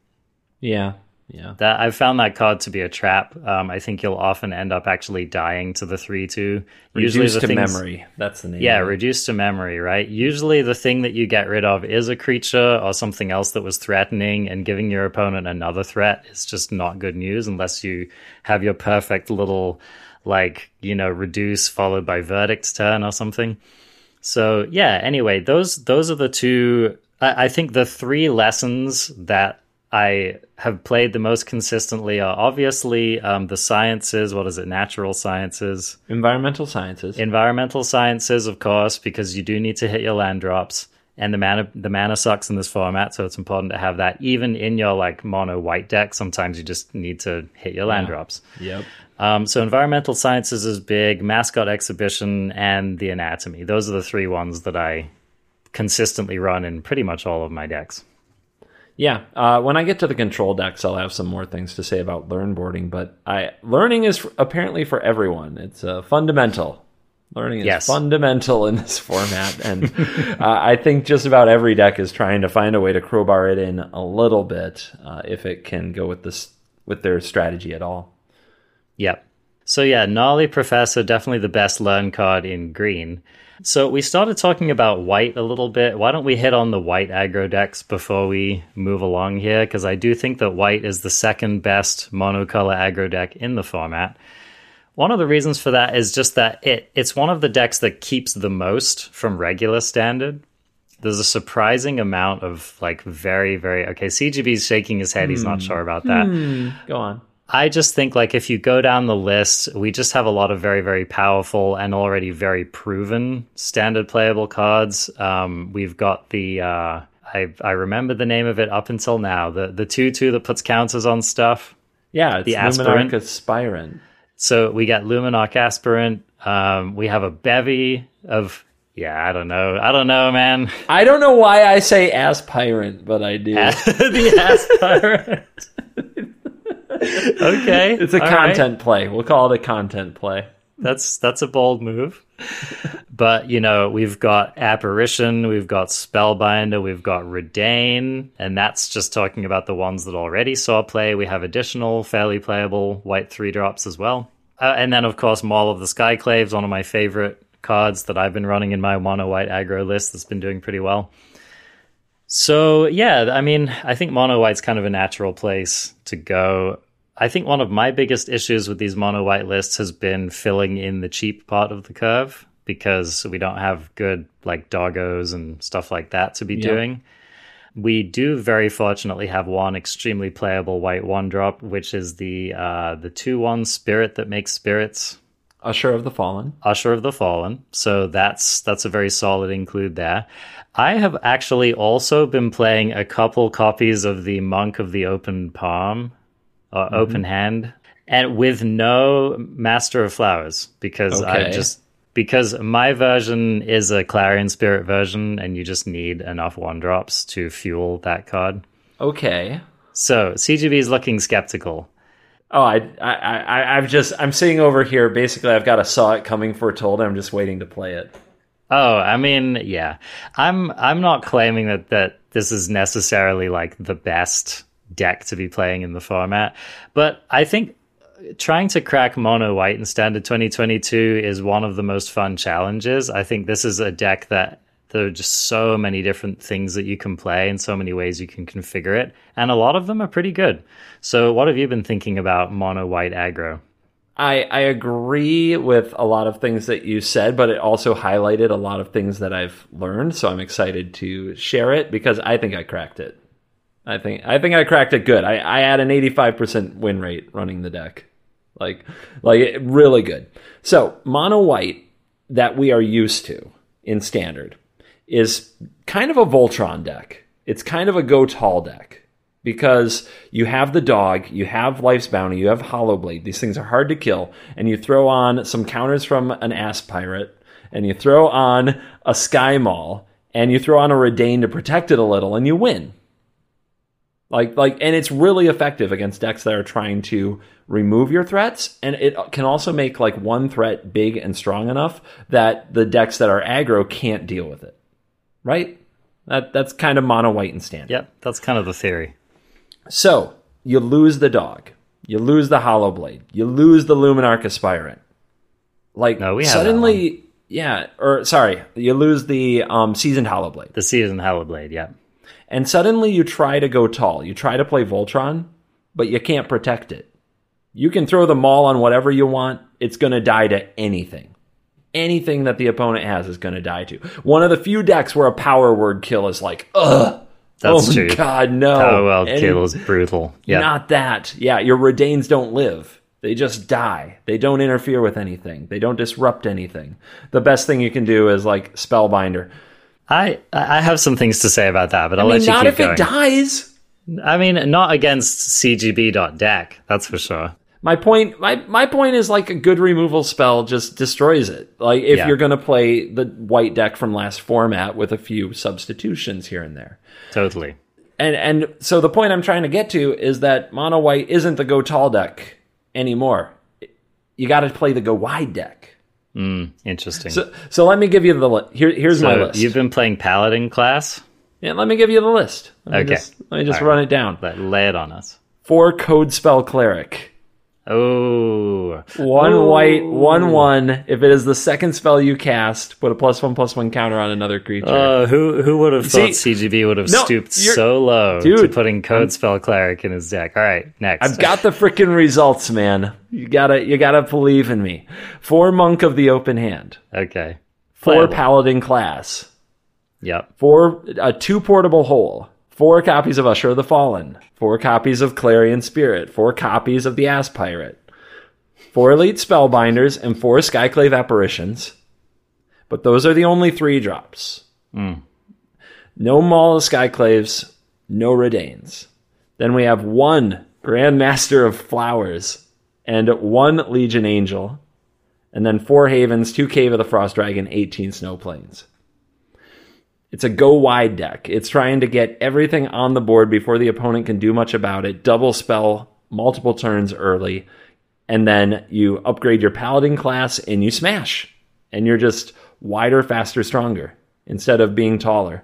Yeah, yeah. That I've found that card to be a trap. Um, I think you'll often end up actually dying to the three two. Reduced the to things- memory. That's the name. Yeah, reduced to memory, right? Usually the thing that you get rid of is a creature or something else that was threatening, and giving your opponent another threat is just not good news unless you have your perfect little, like, you know, reduce followed by verdict turn or something. So yeah, anyway, those those are the two I, I think the three lessons that I have played the most consistently are obviously um, the sciences. What is it? Natural sciences, Environmental sciences. environmental sciences, of course, because you do need to hit your land drops. And the mana the mana sucks in this format, so it's important to have that. Even in your like mono white deck, sometimes you just need to hit your land drops. yep. Um, so environmental sciences is big, mascot exhibition, and the anatomy. Those are the three ones that I consistently run in pretty much all of my decks. Yeah, uh, when I get to the control decks, I'll have some more things to say about learn boarding. But I learning is apparently for everyone. It's uh, fundamental. Learning is Yes. fundamental in this format, and *laughs* uh, I think just about every deck is trying to find a way to crowbar it in a little bit, uh, if it can go with this with their strategy at all. Yep. So yeah, Gnarly Professor definitely the best learn card in green. So we started talking about white a little bit. Why don't we hit on the white aggro decks before we move along here? Because I do think that white is the second best monocolor aggro deck in the format. One of the reasons for that is just that it it's one of the decks that keeps the most from regular standard. There's a surprising amount of like very very okay. CGB's shaking his head. He's not hmm. sure about that. Hmm. Go on. I just think like if you go down the list, we just have a lot of very very powerful and already very proven standard playable cards. Um, we've got the uh, I I remember the name of it up until now the the two two that puts counters on stuff. Yeah, it's The Luminarch aspirant. Aspirant. So we got Luminarch Aspirant. Um, we have a bevy of yeah I don't know I don't know man *laughs* I don't know why I say aspirant, but I do. *laughs* the Aspirant. *laughs* okay, it's a all right. content play. We'll call it a content play. That's that's a bold move. but you know, we've got apparition, we've got spellbinder, we've got reidane, and that's just talking about the ones that already saw play. We have additional fairly playable white three drops as well. Uh, and then of course Maul of the Skyclaves, one of my favorite cards that I've been running in my mono white aggro list that's been doing pretty well. So yeah, I mean, I think mono white's kind of a natural place to go. I think one of my biggest issues with these mono white lists has been filling in the cheap part of the curve because we don't have good like doggos and stuff like that to be doing. We do very fortunately have one extremely playable white one drop, which is the uh, the two one spirit that makes spirits. Usher of the Fallen. Usher of the Fallen. So that's that's a very solid include there. I have actually also been playing a couple copies of the Monk of the Open Palm, uh, Open Hand, and with no Master of Flowers because I just because my version is a Clarion Spirit version, and you just need enough one drops to fuel that card. Okay. So CGB is looking skeptical. Oh, I, I, I, I've just, I'm sitting over here. Basically, I've got a saw it coming foretold. I'm just waiting to play it. Oh, I mean, yeah. I'm I'm not claiming that that this is necessarily like the best deck to be playing in the format, but I think trying to crack mono white in standard 2022 is one of the most fun challenges. I think this is a deck that there are just so many different things that you can play and so many ways you can configure it, and a lot of them are pretty good. So, what have you been thinking about mono white aggro? I, I agree with a lot of things that you said, but it also highlighted a lot of things that I've learned. So I'm excited to share it because I think I cracked it. I think I think I cracked it good. I, I had an 85% win rate running the deck. Like like really good. So mono white that we are used to in standard is kind of a Voltron deck. It's kind of a go tall deck because you have the dog, you have Life's Bounty, you have Hollow Blade. These things are hard to kill, and you throw on some counters from an Ass Pirate, and you throw on a Sky Maul, and you throw on a Reidane to protect it a little, and you win. Like, like, and it's really effective against decks that are trying to remove your threats, and it can also make like one threat big and strong enough that the decks that are aggro can't deal with it. Right? That that's kind of mono white and standard. Yep, that's kind of the theory. So you lose the dog, you lose the hollow blade, you lose the Luminarch Aspirant. Like No, we suddenly, yeah, or sorry, you lose the um, seasoned hollow blade, The season Hallowblade, yeah. And suddenly you try to go tall. You try to play Voltron, but you can't protect it. You can throw the maul on whatever you want; it's going to die to anything. Anything that the opponent has is going to die to. One of the few decks where a power word kill is like, ugh, That's oh true. God, no! Power World Any- Kill is brutal. Yeah. Not that. Yeah, your Reidanes don't live. They just die. They don't interfere with anything. They don't disrupt anything. The best thing you can do is like Spellbinder. I I have some things to say about that, but I'll I mean, let you not if going. it dies. I mean, not against CGB.deck, that's for sure. My point, my my point is like a good removal spell just destroys it. Like if Yeah. you're going to play the white deck from last format with a few substitutions here and there. Totally. And and so the point I'm trying to get to is that mono white isn't the go tall deck anymore. You got to play the go wide deck. Mm, interesting. So so let me give you the li- here. Here's my list. you've been playing Paladin class? Yeah, let me give you the list. Let Okay. just, let me just All run it down. Let lay it on us. Four codespell cleric. Oh. One Ooh. white, one one. If it is the second spell you cast, put a plus one plus one counter on another creature. Uh, who who would have thought See- CGB would have No, stooped so low to putting Codespell Cleric in his deck? All right, next. I've got the freaking results, man. You gotta, you gotta believe in me. Four monk of the open hand. okay. Four Playable. paladin class. Yep. Four, a two portable hole. Four copies of Usher of the Fallen. Four copies of Clarion Spirit. Four copies of the Ass Pirate. Four elite spellbinders and four Skyclave apparitions. But those are the only three drops. Hmm. No Maul of Skyclaves, no Reidanes. Then we have one Grandmaster of Flowers and one Legion Angel. And then four Havens, two Cave of the Frost Dragon, 18 Snow Plains. It's a go wide deck. It's trying to get everything on the board before the opponent can do much about it. Double spell multiple turns early, and then you upgrade your paladin class and you smash. And you're just wider, faster, stronger instead of being taller.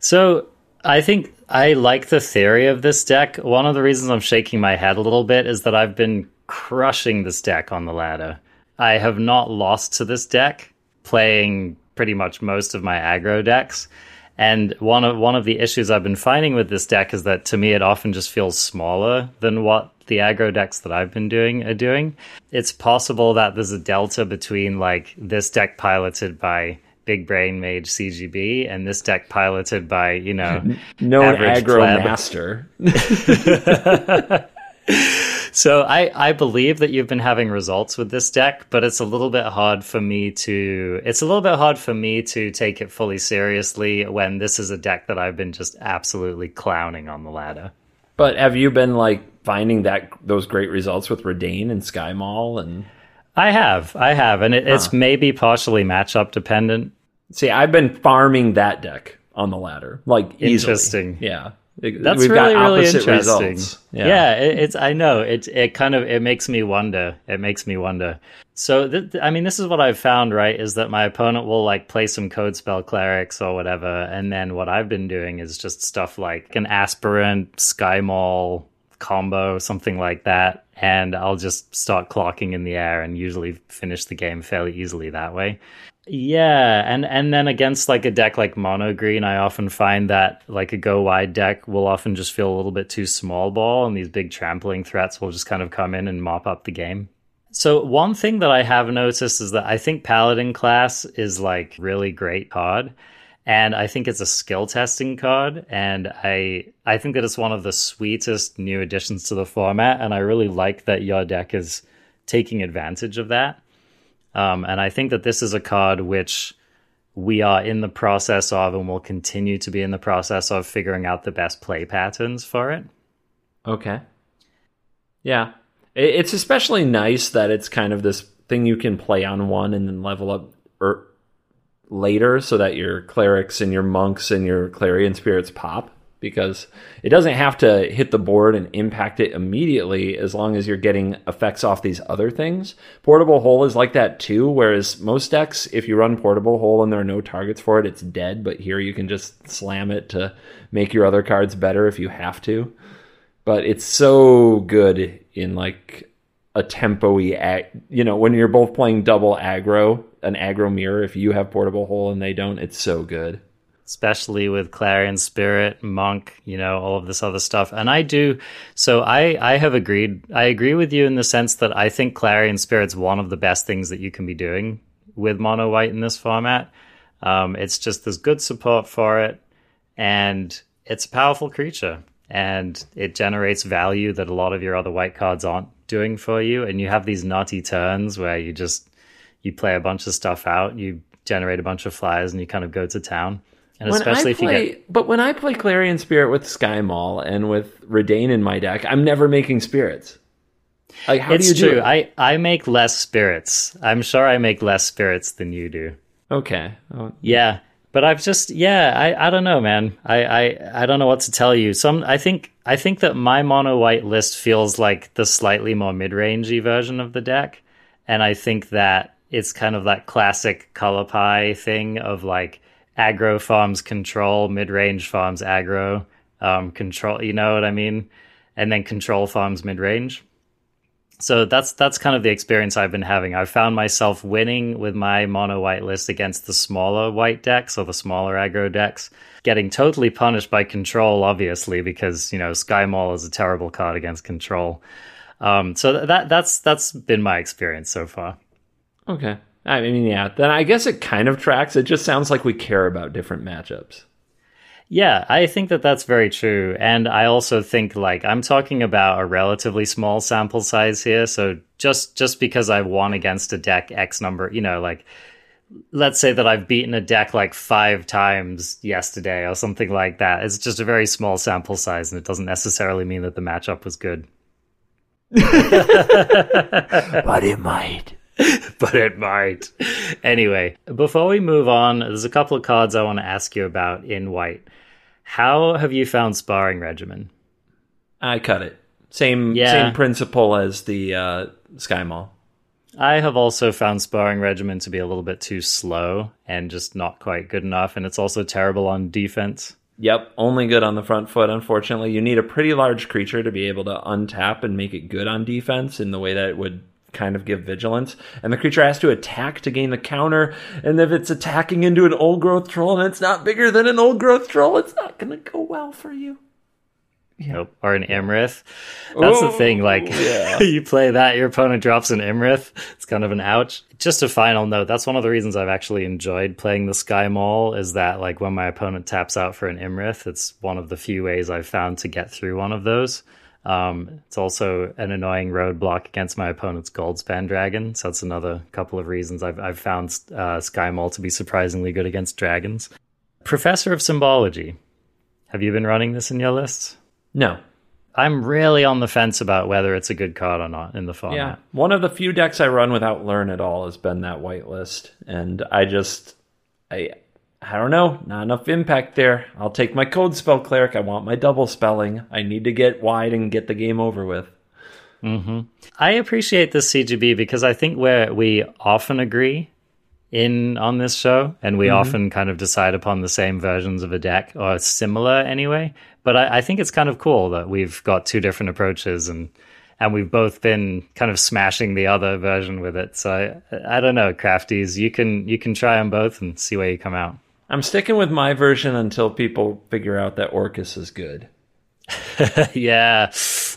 So I think I like the theory of this deck. One of the reasons I'm shaking my head a little bit is that I've been crushing this deck on the ladder. I have not lost to this deck, playing pretty much most of my aggro decks. And one of one of the issues I've been finding with this deck is that to me it often just feels smaller than what the aggro decks that I've been doing are doing. It's possible that there's a delta between like this deck piloted by Big Brain Mage CGB and this deck piloted by, you know, *laughs* Known Average aggro pleb. master. *laughs* *laughs* So I, I believe that you've been having results with this deck, but it's a little bit hard for me to it's a little bit hard for me to take it fully seriously when this is a deck that I've been just absolutely clowning on the ladder. But have you been like finding that those great results with Reidane and Sky Maul and I have, I have, and it, it's maybe partially matchup dependent. see? I've been farming that deck on the ladder, like easily. Interesting. Yeah, It- That's we've really got really interesting. results. Yeah, it, it's I know it. It kind of it makes me wonder. It makes me wonder. So th- th- I mean, this is what I've found. Right, is that my opponent will like play some codespell clerics or whatever, and then what I've been doing is just stuff like an aspirant, sky maul combo, something like that, and I'll just start clocking in the air and usually finish the game fairly easily that way. Yeah, and and then against like a deck like mono green, I often find that like a go wide deck will often just feel a little bit too small ball, and these big trampling threats will just kind of come in and mop up the game. So one thing that I have noticed is that I think Paladin class is like really great card, and I think it's a skill testing card, and I I think that it's one of the sweetest new additions to the format, and I really like that your deck is taking advantage of that. Um, and I think that this is a card which we are in the process of and will continue to be in the process of figuring out the best play patterns for it. Okay. Yeah. It's especially nice that it's kind of this thing you can play on one and then level up er, later so that your clerics and your monks and your clarion spirits pop because it doesn't have to hit the board and impact it immediately as long as you're getting effects off these other things. Portable hole is like that too, whereas most decks, if you run portable hole and there are no targets for it, it's dead. But here you can just slam it to make your other cards better if you have to but it's so good in like a tempo-y ag- you know when you're both playing double aggro an aggro mirror if you have portable hole and they don't it's so good especially with Clarion Spirit, Monk, you know, all of this other stuff. And I do so I I have agreed I agree with you in the sense that I think Clarion Spirit's one of the best things that you can be doing with mono white in this format. Um, it's just there's good support for it and it's a powerful creature and it generates value that a lot of your other white cards aren't doing for you. And you have these nutty turns where you just you play a bunch of stuff out, you generate a bunch of flyers, and you kind of go to town. And When especially I if you get but when I play Clarion Spirit with Sky Maul and with Reidane in my deck, I'm never making spirits. Like, how it's do you do it? I I make less spirits. I'm sure I make less spirits than you do. okay. Oh, Yeah, but I've just yeah, I, I don't know, man. I, I I don't know what to tell you. Some I think I think that my mono white list feels like the slightly more mid rangey version of the deck, and I think that it's kind of that classic color pie thing of like aggro farms control, mid range farms aggro, um, control. You know what I mean? And then control farms mid range so that's that's kind of the experience I've been having. I've found myself winning with my mono white list against the smaller white decks or the smaller aggro decks, getting totally punished by control, obviously, because you know Sky Maul is a terrible card against control. Um, so that that's that's been my experience so far. okay. I mean, yeah. Then I guess it kind of tracks. It just sounds like we care about different matchups. Yeah, I think that that's very true. And I also think like I'm talking about a relatively small sample size here, so just just because I've won against a deck X number, you know, like let's say that I've beaten a deck like 5 times yesterday or something like that. It's just a very small sample size and it doesn't necessarily mean that the matchup was good. *laughs* But it might. *laughs* but it might. Anyway, before we move on, there's a couple of cards I want to ask you about in white. How have you found Sparring Regimen? I cut it. Same Yeah. same principle as the uh, Sky Maul. I have also found Sparring Regimen to be a little bit too slow and just not quite good enough, and it's also terrible on defense. Yep, only good on the front foot, unfortunately. You need a pretty large creature to be able to untap and make it good on defense in the way that it would kind of give vigilance. And the creature has to attack to gain the counter. And if it's attacking into an old growth troll and it's not bigger than an old growth troll, it's not going to go well for you. Nope. Or an Imrith. That's the thing. Like, *laughs* you play that, your opponent drops an Imrith. It's kind of an ouch. Just a final note. That's one of the reasons I've actually enjoyed playing the Sky Maul is that, like, when my opponent taps out for an Imrith, it's one of the few ways I've found to get through one of those. Um, it's also an annoying roadblock against my opponent's Goldspan Dragon. So that's another couple of reasons I've, I've found uh, Sky Maul to be surprisingly good against dragons. Professor of Symbology. Have you been running this in your lists? No. I'm really on the fence about whether it's a good card or not in the format. Yeah. One of the few decks I run without learn at all has been that whitelist. And I just I I don't know, not enough impact there. I'll take my code spell cleric. I want my double spelling. I need to get wide and get the game over with. Mm-hmm. I appreciate this CGB because I think where we often agree in on this show, and we mm-hmm. often kind of decide upon the same versions of a deck or similar anyway. But I, I think it's kind of cool that we've got two different approaches and and we've both been kind of smashing the other version with it. So I, I don't know, crafties, you can you can try them both and see where you come out. I'm sticking with my version until people figure out that Orcus is good. *laughs* yeah.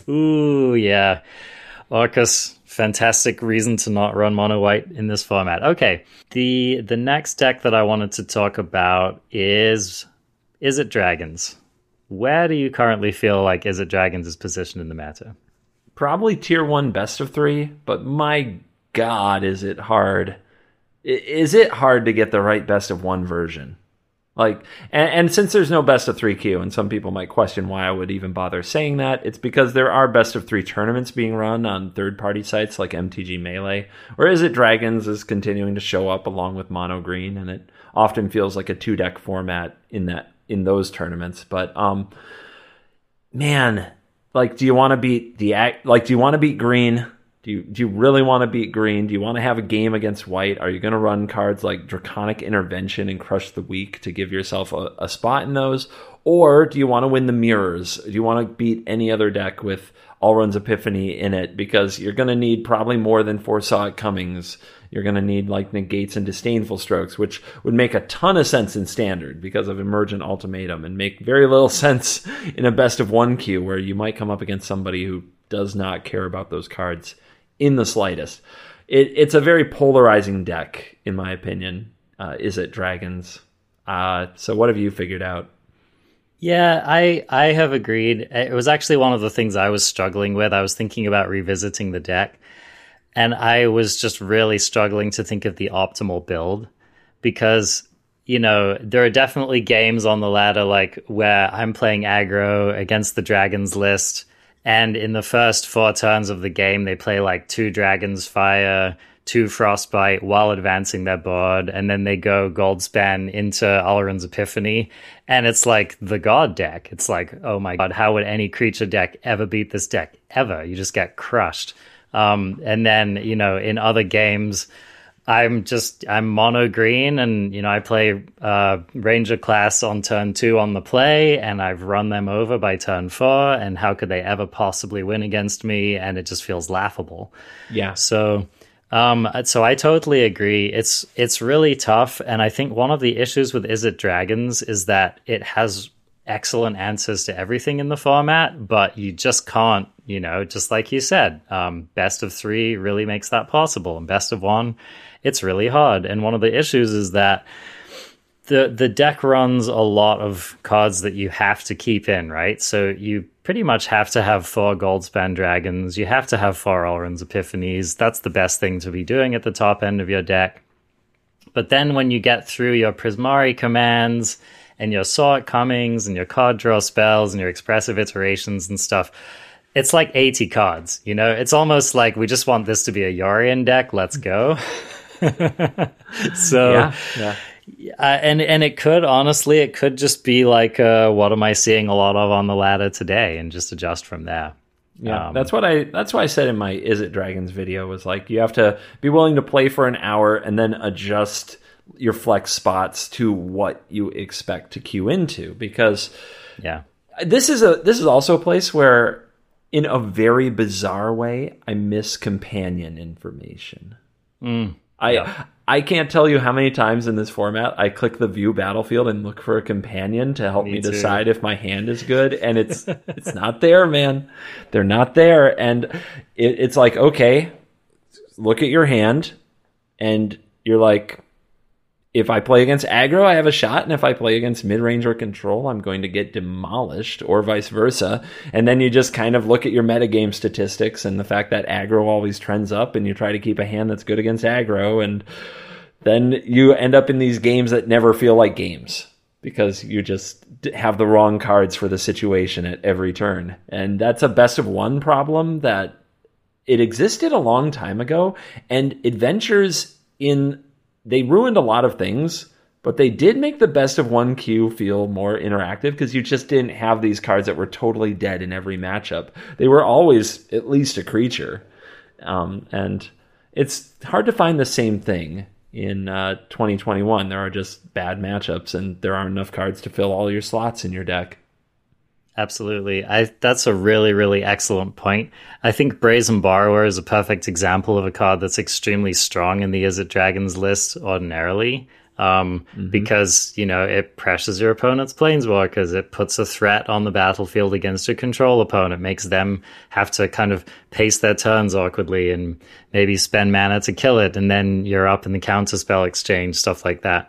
Ooh, yeah. Orcus, fantastic reason to not run mono white in this format. Okay. The the next deck that I wanted to talk about is Izzet Dragons? Where do you currently feel like Izzet Dragons is positioned in the meta? Probably tier one best of three, but my god, is it hard? Is it hard to get the right best of one version? Like, and, and since there's no best of three queue, and some people might question why I would even bother saying that, it's because there are best of three tournaments being run on third party sites like MTG Melee, or Izzet Dragons is continuing to show up along with Mono Green, and it often feels like a two deck format in that in those tournaments. But um, man, like, do you want to beat the act? Like, do you want to beat Green? Do you do you really want to beat Green? Do you want to have a game against White? Are you going to run cards like Draconic Intervention and Crush the Weak to give yourself a, a spot in those? Or do you want to win the mirrors? Do you want to beat any other deck with Alrund's Epiphany in it? Because you're going to need probably more than Foresaw It. You're going to need like negates and disdainful strokes, which would make a ton of sense in standard because of emergent ultimatum and make very little *laughs* sense in a best of one queue where you might come up against somebody who does not care about those cards in the slightest. It, it's a very polarizing deck, in my opinion. Uh, Izzet dragons? Uh, so what have you figured out? Yeah, I I have agreed. It was actually one of the things I was struggling with. I was thinking about revisiting the deck, and I was just really struggling to think of the optimal build because you know there are definitely games on the ladder like where I'm playing aggro against the dragons list, and in the first four turns of the game they play like two dragons fire two Frostbite while advancing their board, and then they go Goldspan into Alrund's Epiphany, and it's like the God deck. It's like, oh my God, how would any creature deck ever beat this deck? Ever. You just get crushed. Um, and then, you know, in other games, I'm just I'm mono green, and you know I play uh, ranger class on turn two on the play, and I've run them over by turn four. And how could they ever possibly win against me? And it just feels laughable. Yeah. So um, so I totally agree. It's it's really tough, and I think one of the issues with Izzet Dragons is that it has excellent answers to everything in the format, but you just can't, you know, just like you said, um, best of three really makes that possible, and best of one, it's really hard. And one of the issues is that the the deck runs a lot of cards that you have to keep in, right? So you pretty much have to have four Goldspan Dragons. You have to have four Alrund's Epiphanies. That's the best thing to be doing at the top end of your deck. But then when you get through your Prismari commands and your Saw It Comings and your card draw spells and your expressive iterations and stuff, it's like 80 cards. You know, it's almost like we just want this to be a Yorion deck. Let's go. *laughs* *laughs* so yeah, yeah. Uh, and and it could honestly, it could just be like, uh, what am I seeing a lot of on the ladder today, and just adjust from there. Yeah, um, that's what I that's why I said in my Izzet Dragons video was like you have to be willing to play for an hour and then adjust your flex spots to what you expect to queue into because yeah. This is a this is also a place where in a very bizarre way I miss companion information. Mm, I yeah. I can't tell you how many times in this format I click the view battlefield and look for a companion to help me, me decide if my hand is good, and it's *laughs* it's not there, man. They're not there, and it, it's like okay, look at your hand, and you're like, if I play against aggro, I have a shot, and if I play against mid range or control, I'm going to get demolished, or vice versa. And then you just kind of look at your metagame statistics and the fact that aggro always trends up, and you try to keep a hand that's good against aggro, and then you end up in these games that never feel like games because you just have the wrong cards for the situation at every turn. And that's a best of one problem that it existed a long time ago, and adventures in they ruined a lot of things, but they did make the best of one queue feel more interactive because you just didn't have these cards that were totally dead in every matchup. They were always at least a creature. Um, and it's hard to find the same thing in uh, 2021. There are just bad matchups, and there aren't enough cards to fill all your slots in your deck. Absolutely. I that's a really, really excellent point. I think Brazen Borrower is a perfect example of a card that's extremely strong in the Izzet Dragons list ordinarily. Um, mm-hmm. because, you know, it pressures your opponent's planeswalkers. It puts a threat on the battlefield against a control opponent, makes them have to kind of pace their turns awkwardly and maybe spend mana to kill it. And then you're up in the counterspell exchange, stuff like that.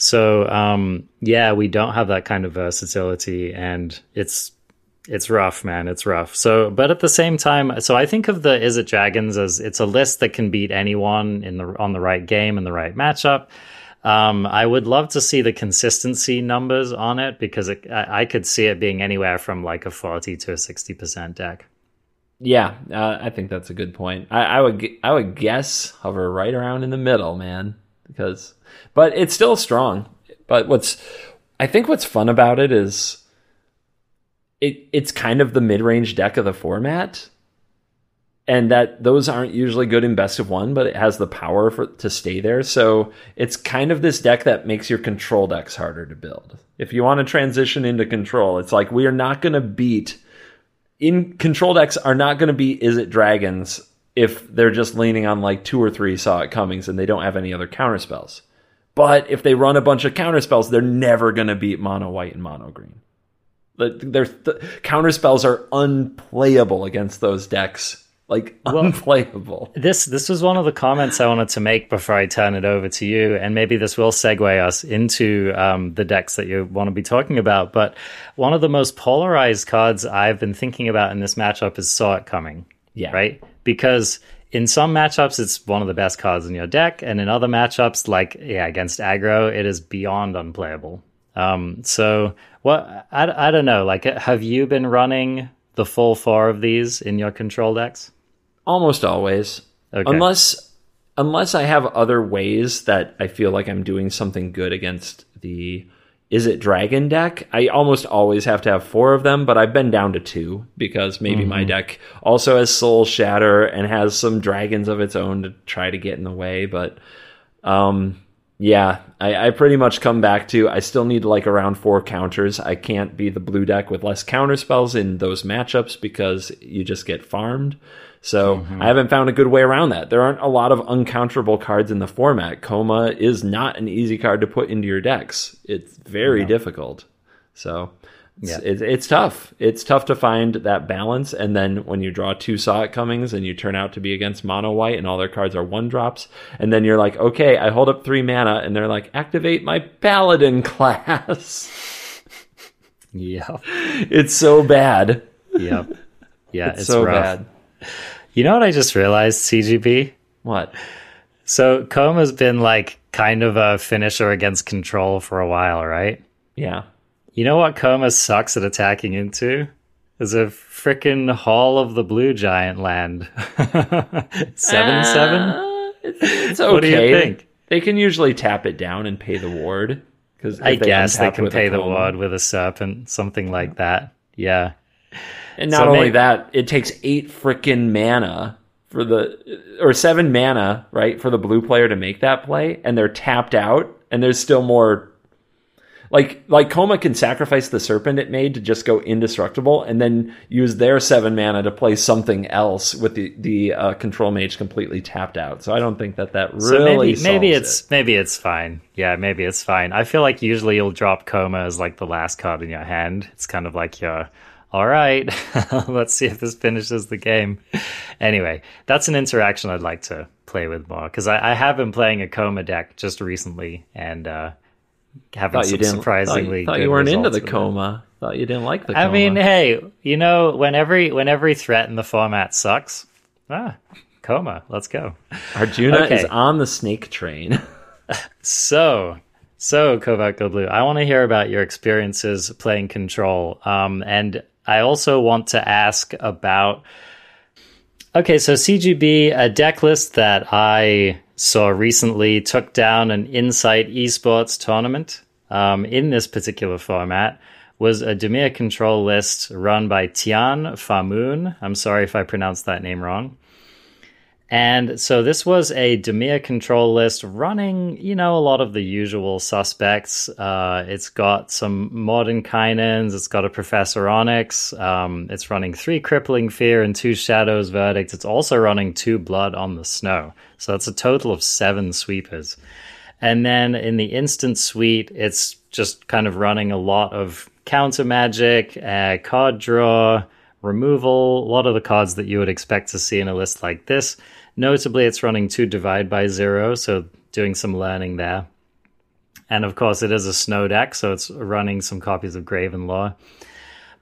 So um, yeah, we don't have that kind of versatility, and it's it's rough, man. It's rough. So, but at the same time, so I think of the Izzet Dragons as it's a list that can beat anyone in the on the right game and the right matchup. Um, I would love to see the consistency numbers on it because it, I, I, could see it being anywhere from like a forty to a sixty percent deck. Yeah, uh, I think that's a good point. I, I would I would guess hover right around in the middle, man because but it's still strong. But what's I think what's fun about it is it it's kind of the mid-range deck of the format. And that those aren't usually good in best of one, but it has the power for to stay there. So it's kind of this deck that makes your control decks harder to build. If you want to transition into control, it's like we are not going to beat in control decks are not going to be Izzet Dragons if they're just leaning on like two or three saw it comings and they don't have any other counter spells. But if they run a bunch of counter spells, they're never going to beat mono white and mono green. Their the counter spells are unplayable against those decks like unplayable. This this was one of the comments I wanted to make before I turn it over to you, and maybe this will segue us into um, the decks that you want to be talking about. But one of the most polarized cards I've been thinking about in this matchup is Saw It Coming. Yeah. Right? Because in some matchups it's one of the best cards in your deck, and in other matchups, like yeah, against aggro, it is beyond unplayable. Um, so what I, I don't know. Like, have you been running the full four of these in your control decks? Almost always. Okay. Unless unless I have other ways that I feel like I'm doing something good against the Izzet Dragon deck. I almost always have to have four of them, but I've been down to two because maybe my deck also has Soul Shatter and has some dragons of its own to try to get in the way. But um, yeah, I, I pretty much come back to I still need like around four counters. I can't be the blue deck with less counter spells in those matchups because you just get farmed. So mm-hmm. I haven't found a good way around that. There aren't a lot of uncounterable cards in the format. Koma is not an easy card to put into your decks. It's very difficult. So it's, Yeah. it's, it's tough. It's tough to find that balance. And then when you draw two Saw It Comings and you turn out to be against mono white and all their cards are one drops, and then you're like, okay, I hold up three mana, and they're like, activate my Paladin *laughs* class. Yeah. it's so bad. Yep. Yeah, *laughs* it's, so rough. bad. You know what I just realized, CGB? What? So Koma's been like kind of a finisher against control for a while, right? Yeah. You know what Koma sucks at attacking into? Is a frickin' Hall of the Blue Giant land. seven *laughs* seven? Uh, it's, it's okay. What do you think? They can usually tap it down and pay the ward. Because I guess they can pay the ward with a serpent, something like that. Yeah. And not So only may- that, it takes eight freaking mana for the or seven mana, right, for the blue player to make that play, and they're tapped out, and there's still more. Like like Koma can sacrifice the serpent it made to just go indestructible, and then use their seven mana to play something else with the the uh, control mage completely tapped out. So I don't think that that So really maybe maybe it's it. maybe it's fine. Yeah, maybe it's fine. I feel like usually you'll drop Koma as like the last card in your hand. It's kind of like your all right, *laughs* let's see if this finishes the game. Anyway, that's an interaction I'd like to play with more because I, I have been playing a Koma deck just recently and uh, having Thought you didn't surprisingly thought, thought good you weren't into the with it. koma. Thought you didn't like the. I koma. mean, hey, you know, when every when every threat in the format sucks, ah, Koma, let's go. Arjuna okay. is on the snake train. *laughs* So, so Covert Go Blue, I want to hear about your experiences playing Control, um, and I also want to ask about. Okay, so CGB, a deck list that I saw recently, took down an Insight Esports tournament. Um, in this particular format, was a Dimir Control list run by Tian Famoon. I'm sorry if I pronounced that name wrong. And so this was a Dimir control list running, you know, a lot of the usual suspects. Uh, it's got some Mordenkainens, it's got a Professor Onyx, um, it's running three Crippling Fear and two Shadows Verdict. It's also running two Blood on the Snow. So that's a total of seven sweepers. And then in the instant suite, it's just kind of running a lot of counter magic, uh, card draw, removal, a lot of the cards that you would expect to see in a list like this. Notably, it's running two divide by zero, so doing some learning there. And of course, it is a snow deck, so it's running some copies of Graven Lore.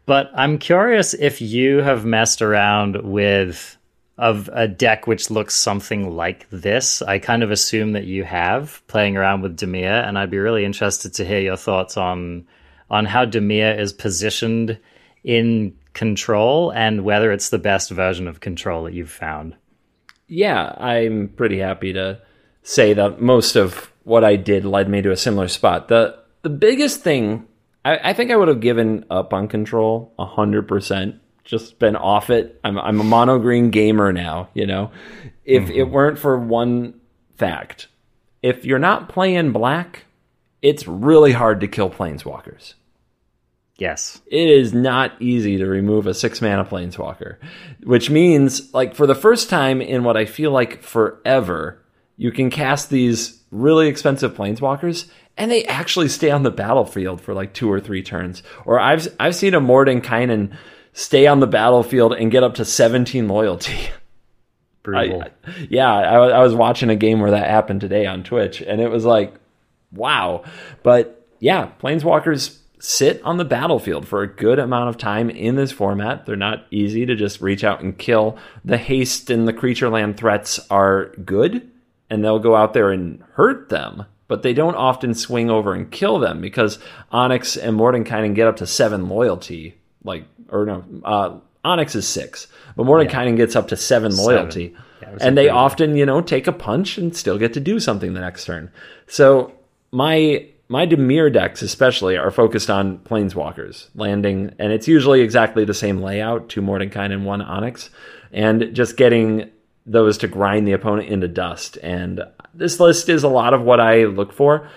But I'm curious if you have messed around with of a deck which looks something like this. I kind of assume that you have playing around with Dimir, and I'd be really interested to hear your thoughts on on how Dimir is positioned in control and whether it's the best version of control that you've found. Yeah, I'm pretty happy to say that most of what I did led me to a similar spot. The the biggest thing I, I think I would have given up on control hundred percent. Just been off it. I'm I'm a mono green gamer now, you know. If mm-hmm. it weren't for one fact, if you're not playing black, it's really hard to kill planeswalkers. Yes. it is not easy to remove a six mana planeswalker, which means, like, for the first time in what I feel like forever, you can cast these really expensive planeswalkers and they actually stay on the battlefield for like two or three turns. Or I've I've seen a Mordenkainen stay on the battlefield and get up to 17 loyalty. *laughs* Brutal. I, yeah, I, I was watching a game where that happened today on Twitch, and it was like, wow. But yeah, planeswalkers sit on the battlefield for a good amount of time in this format. They're not easy to just reach out and kill. The haste and the creature land threats are good, and they'll go out there and hurt them. But they don't often swing over and kill them because Onyx and Mordenkainen get up to seven loyalty. Like, or no, uh, Onyx is six, but Mordenkainen gets up to seven loyalty. Yeah, and they often, you know, take a punch and still get to do something the next turn. So my my Dimir decks especially are focused on planeswalkers landing, and it's usually exactly the same layout: two Mordenkainen and one Onyx, and just getting those to grind the opponent into dust. And this list is a lot of what I look for.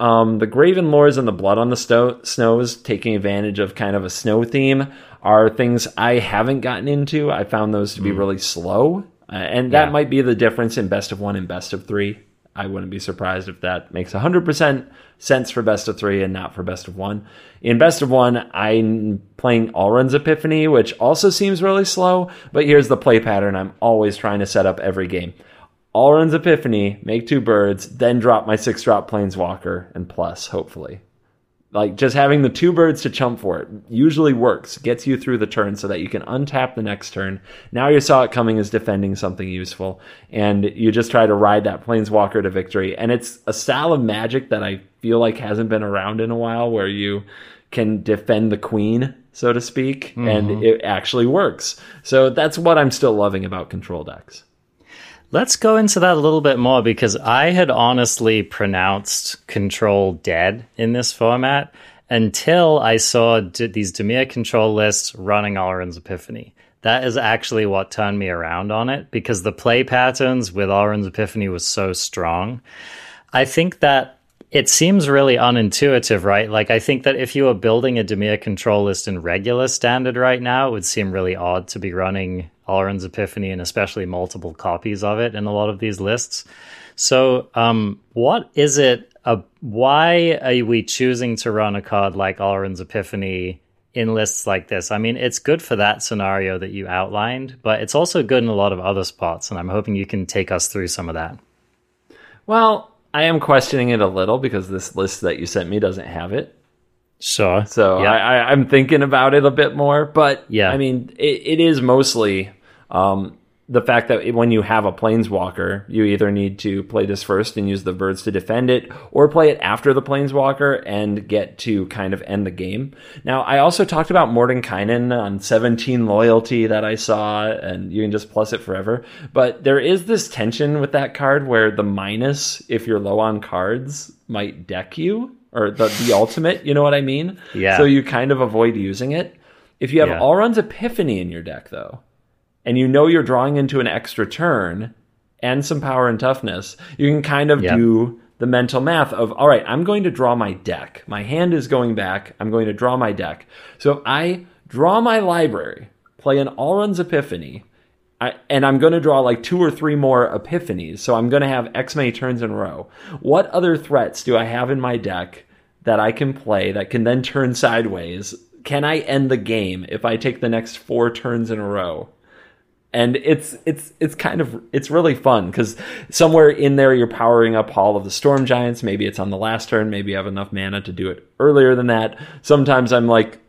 Um, the Graven Lores and the Blood on the Sto- Snows, taking advantage of kind of a snow theme, are things I haven't gotten into. I found those to be really slow, uh, and that Yeah. might be the difference in best of one and best of three. I wouldn't be surprised if that makes 100% sense for best of three and not for best of one. In best of one, I'm playing Alrund's Epiphany, which also seems really slow, but here's the play pattern I'm always trying to set up every game. Alrund's Epiphany, make two birds, then drop my six drop Planeswalker and plus, hopefully. Like just having the two birds to chump for it usually works, gets you through the turn so that you can untap the next turn. Now you saw it coming as defending something useful, and you just try to ride that Planeswalker to victory. And it's a style of magic that I feel like hasn't been around in a while where you can defend the queen, so to speak, and mm-hmm. it actually works. So that's what I'm still loving about control decks. Let's go into that a little bit more because I had honestly pronounced Control dead in this format until I saw d- these Dimir control lists running Alrund's Epiphany. That is actually what turned me around on it because the play patterns with Alrund's Epiphany was so strong. I think that it seems really unintuitive, right? Like, I think that if you were building a Dimir control list in regular standard right now, it would seem really odd to be running Alrund's Epiphany and especially multiple copies of it in a lot of these lists. So, um, what is it? Uh, why are we choosing to run a card like Alrund's Epiphany in lists like this? I mean, it's good for that scenario that you outlined, but it's also good in a lot of other spots, and I'm hoping you can take us through some of that. Well, I am questioning it a little because this list that you sent me doesn't have it. Sure. So Yeah. I, I, I'm thinking about it a bit more. But Yeah. I mean, it, it is mostly um, the fact that when you have a planeswalker, you either need to play this first and use the birds to defend it, or play it after the planeswalker and get to kind of end the game. Now, I also talked about Mordenkainen on 17 loyalty that I saw, and you can just plus it forever. But there is this tension with that card where the minus, if you're low on cards, might deck you. Or the, the *laughs* ultimate, you know what I mean? Yeah. So you kind of avoid using it. If you have Yeah. Alrund's Epiphany in your deck, though, and you know you're drawing into an extra turn and some power and toughness, you can kind of Yep. do the mental math of, all right, I'm going to draw my deck. My hand is going back. I'm going to draw my deck. So if I draw my library, play an Alrund's Epiphany, I, and I'm going to draw like two or three more epiphanies. So I'm going to have X many turns in a row. What other threats do I have in my deck that I can play that can then turn sideways? Can I end the game if I take the next four turns in a row? And it's it's it's kind of it's really fun because somewhere in there you're powering up Hall of the Storm Giants. Maybe it's on the last turn. Maybe you have enough mana to do it earlier than that. Sometimes I'm like,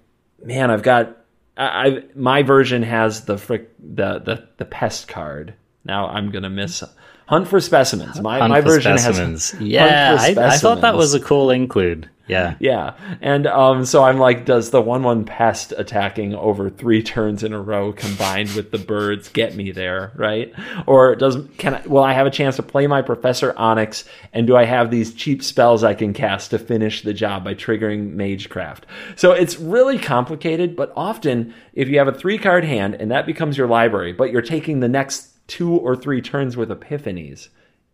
man, I've got I, I my version has the frick the the the pest card. Now I'm gonna miss hunt for specimens. My Hunt my version specimens. has yeah, I, I thought that was a cool include. Yeah. yeah, and um, so I'm like, does the one one pest attacking over three turns in a row combined with the birds get me there, right? Or does can I, will I have a chance to play my Professor Onyx, and do I have these cheap spells I can cast to finish the job by triggering Magecraft? So it's really complicated, but often if you have a three card hand and that becomes your library, but you're taking the next two or three turns with epiphanies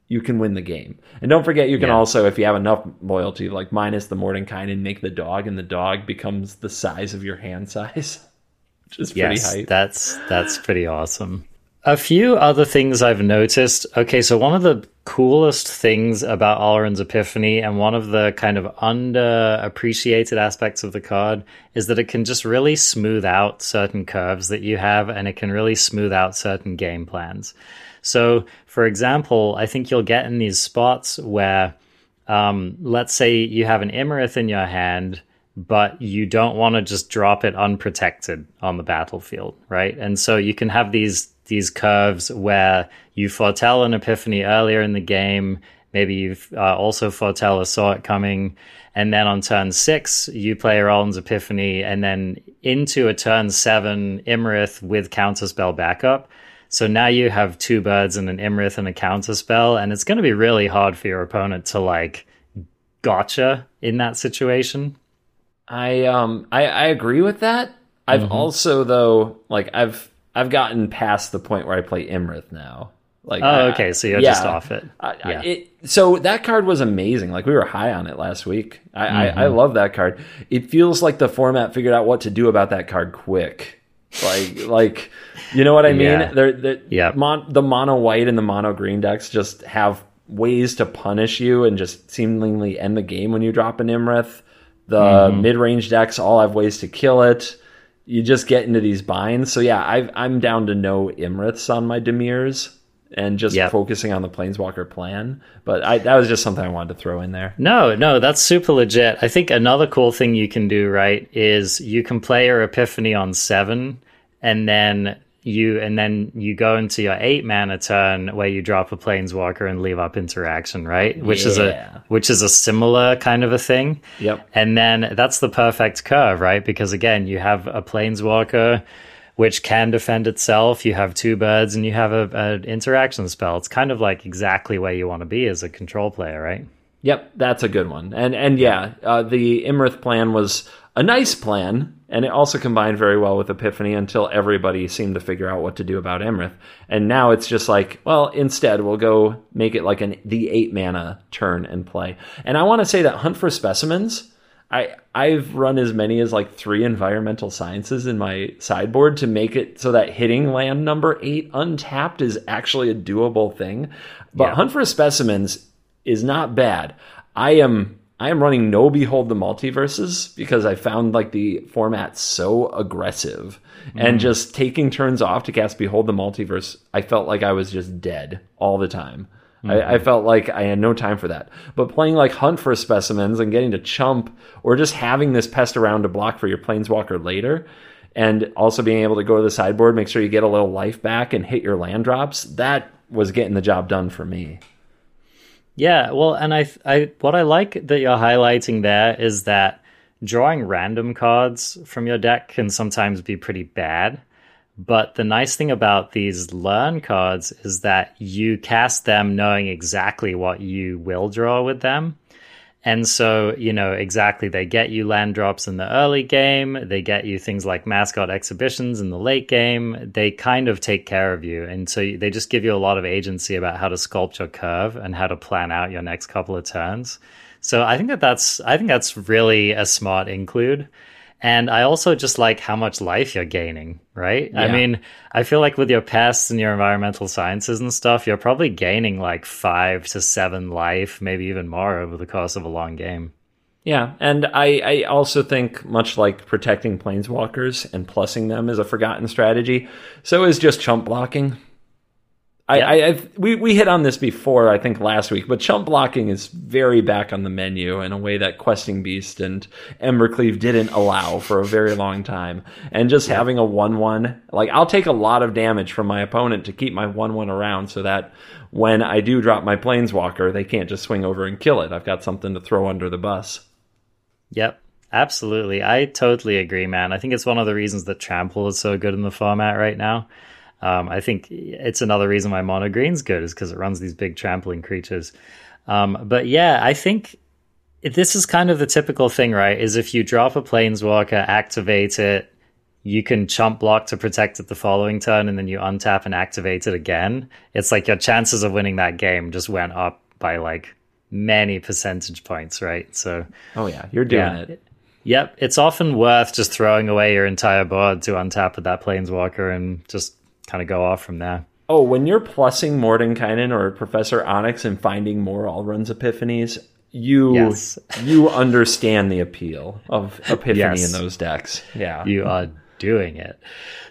you can win the game. And don't forget, you can Yeah. also, if you have enough loyalty, like minus the Mordenkainen, and make the dog, and the dog becomes the size of your hand size, *laughs* which is pretty Yes, hype. that's that's pretty awesome. A few other things I've noticed. Okay, so one of the coolest things about Alrund's Epiphany and one of the kind of underappreciated aspects of the card is that it can just really smooth out certain curves that you have and it can really smooth out certain game plans. So, for example, I think you'll get in these spots where, um, let's say you have an Iymrith in your hand but you don't want to just drop it unprotected on the battlefield, right? And so you can have these these curves where you foretell an epiphany earlier in the game. Maybe you uh, also foretell a saw it coming, and then on turn six you play Alrund's Epiphany, and then into a turn seven Iymrith with counterspell backup. So now you have two birds and an Iymrith and a counterspell, and it's going to be really hard for your opponent to like gotcha in that situation. I um I, I agree with that. I've Mm-hmm. also though like I've I've gotten past the point where I play Iymrith now. Like Oh, I- okay, so you're yeah. just off it. I, Yeah. it, so that card was amazing. Like we were high on it last week. I, I, I Mm-hmm. love that card. It feels like the format figured out what to do about that card quick. Like like you know what I mean? Yeah. They're, they're, Yeah. mon, the mono white and the mono green decks just have ways to punish you and just seemingly end the game when you drop an Iymrith. The Mm-hmm. mid range decks all have ways to kill it. You just get into these binds. So yeah, i I'm down to no Iymriths on my Dimirs and just Yep. focusing on the Planeswalker plan. But I, that was just something I wanted to throw in there. No, no, that's super legit. I think another cool thing you can do, right, is you can play your Epiphany on seven, and then you and then you go into your eight mana turn where you drop a planeswalker and leave up interaction, right? Which is a which is a similar kind of a thing. Yep. And then that's the perfect curve, right? Because again, you have a planeswalker which can defend itself. You have two birds and you have a, an interaction spell. It's kind of like exactly where you want to be as a control player, right? Yep, that's a good one. And and yeah, uh, the Iymrith plan was a nice plan, and it also combined very well with Epiphany until everybody seemed to figure out what to do about Iymrith. And now it's just like, well, instead we'll go make it like an the eight mana turn and play. And I want to say that Hunt for Specimens. I I've run as many as like three environmental sciences in my sideboard to make it so that hitting land number eight untapped is actually a doable thing. But Yeah. Hunt for Specimens is not bad. I am I am running no behold the multiverses because I found like the format so aggressive and mm. just taking turns off to cast behold the multiverse. I felt like I was just dead all the time. I, I mm-hmm. felt like I had no time for that. But playing like hunt for specimens and getting to chump or just having this pest around to block for your planeswalker later and also being able to go to the sideboard, make sure you get a little life back and hit your land drops, that was getting the job done for me. Yeah, well, and I, I, what I like that you're highlighting there is that drawing random cards from your deck can sometimes be pretty bad. But the nice thing about these learn cards is that you cast them knowing exactly what you will draw with them. And so, you know, exactly, they get you land drops in the early game, they get you things like mascot exhibitions in the late game. They kind of take care of you. And so they just give you a lot of agency about how to sculpt your curve and how to plan out your next couple of turns. So I think that that's, I think that's really a smart include. And I also just like how much life you're gaining, right? I mean, I feel like with your pests and your environmental sciences and stuff, you're probably gaining like five to seven life, maybe even more over the course of a long game. Yeah, and I, I also think much like protecting planeswalkers and plussing them is a forgotten strategy. So is just chump blocking. I, Yeah. I, I we we hit on this before I think last week, but chump blocking is very back on the menu in a way that Questing Beast and Embercleave didn't allow for a very long time. And just having a one one, like I'll take a lot of damage from my opponent to keep my one one around, so that when I do drop my planeswalker, they can't just swing over and kill it. I've got something to throw under the bus. Yep, absolutely. I totally agree, man. I think it's one of the reasons that Trample is so good in the format right now. Um, I think it's another reason why Mono Green's good is because it runs these big trampling creatures. Um, but yeah, I think this is kind of the typical thing, right? Is if you drop a Planeswalker, activate it, you can chump block to protect it the following turn, and then you untap and activate it again. It's like your chances of winning that game just went up by like many percentage points, right? So Oh yeah, you're doing Yeah. it. Yep, it's often worth just throwing away your entire board to untap with that planeswalker and just kind of go off from there. Oh, when you're plussing Mordenkainen or Professor Onyx and finding more Alrund's epiphanies, you Yes. *laughs* you understand the appeal of epiphany Yes. in those decks. Yeah. you *laughs* are doing it.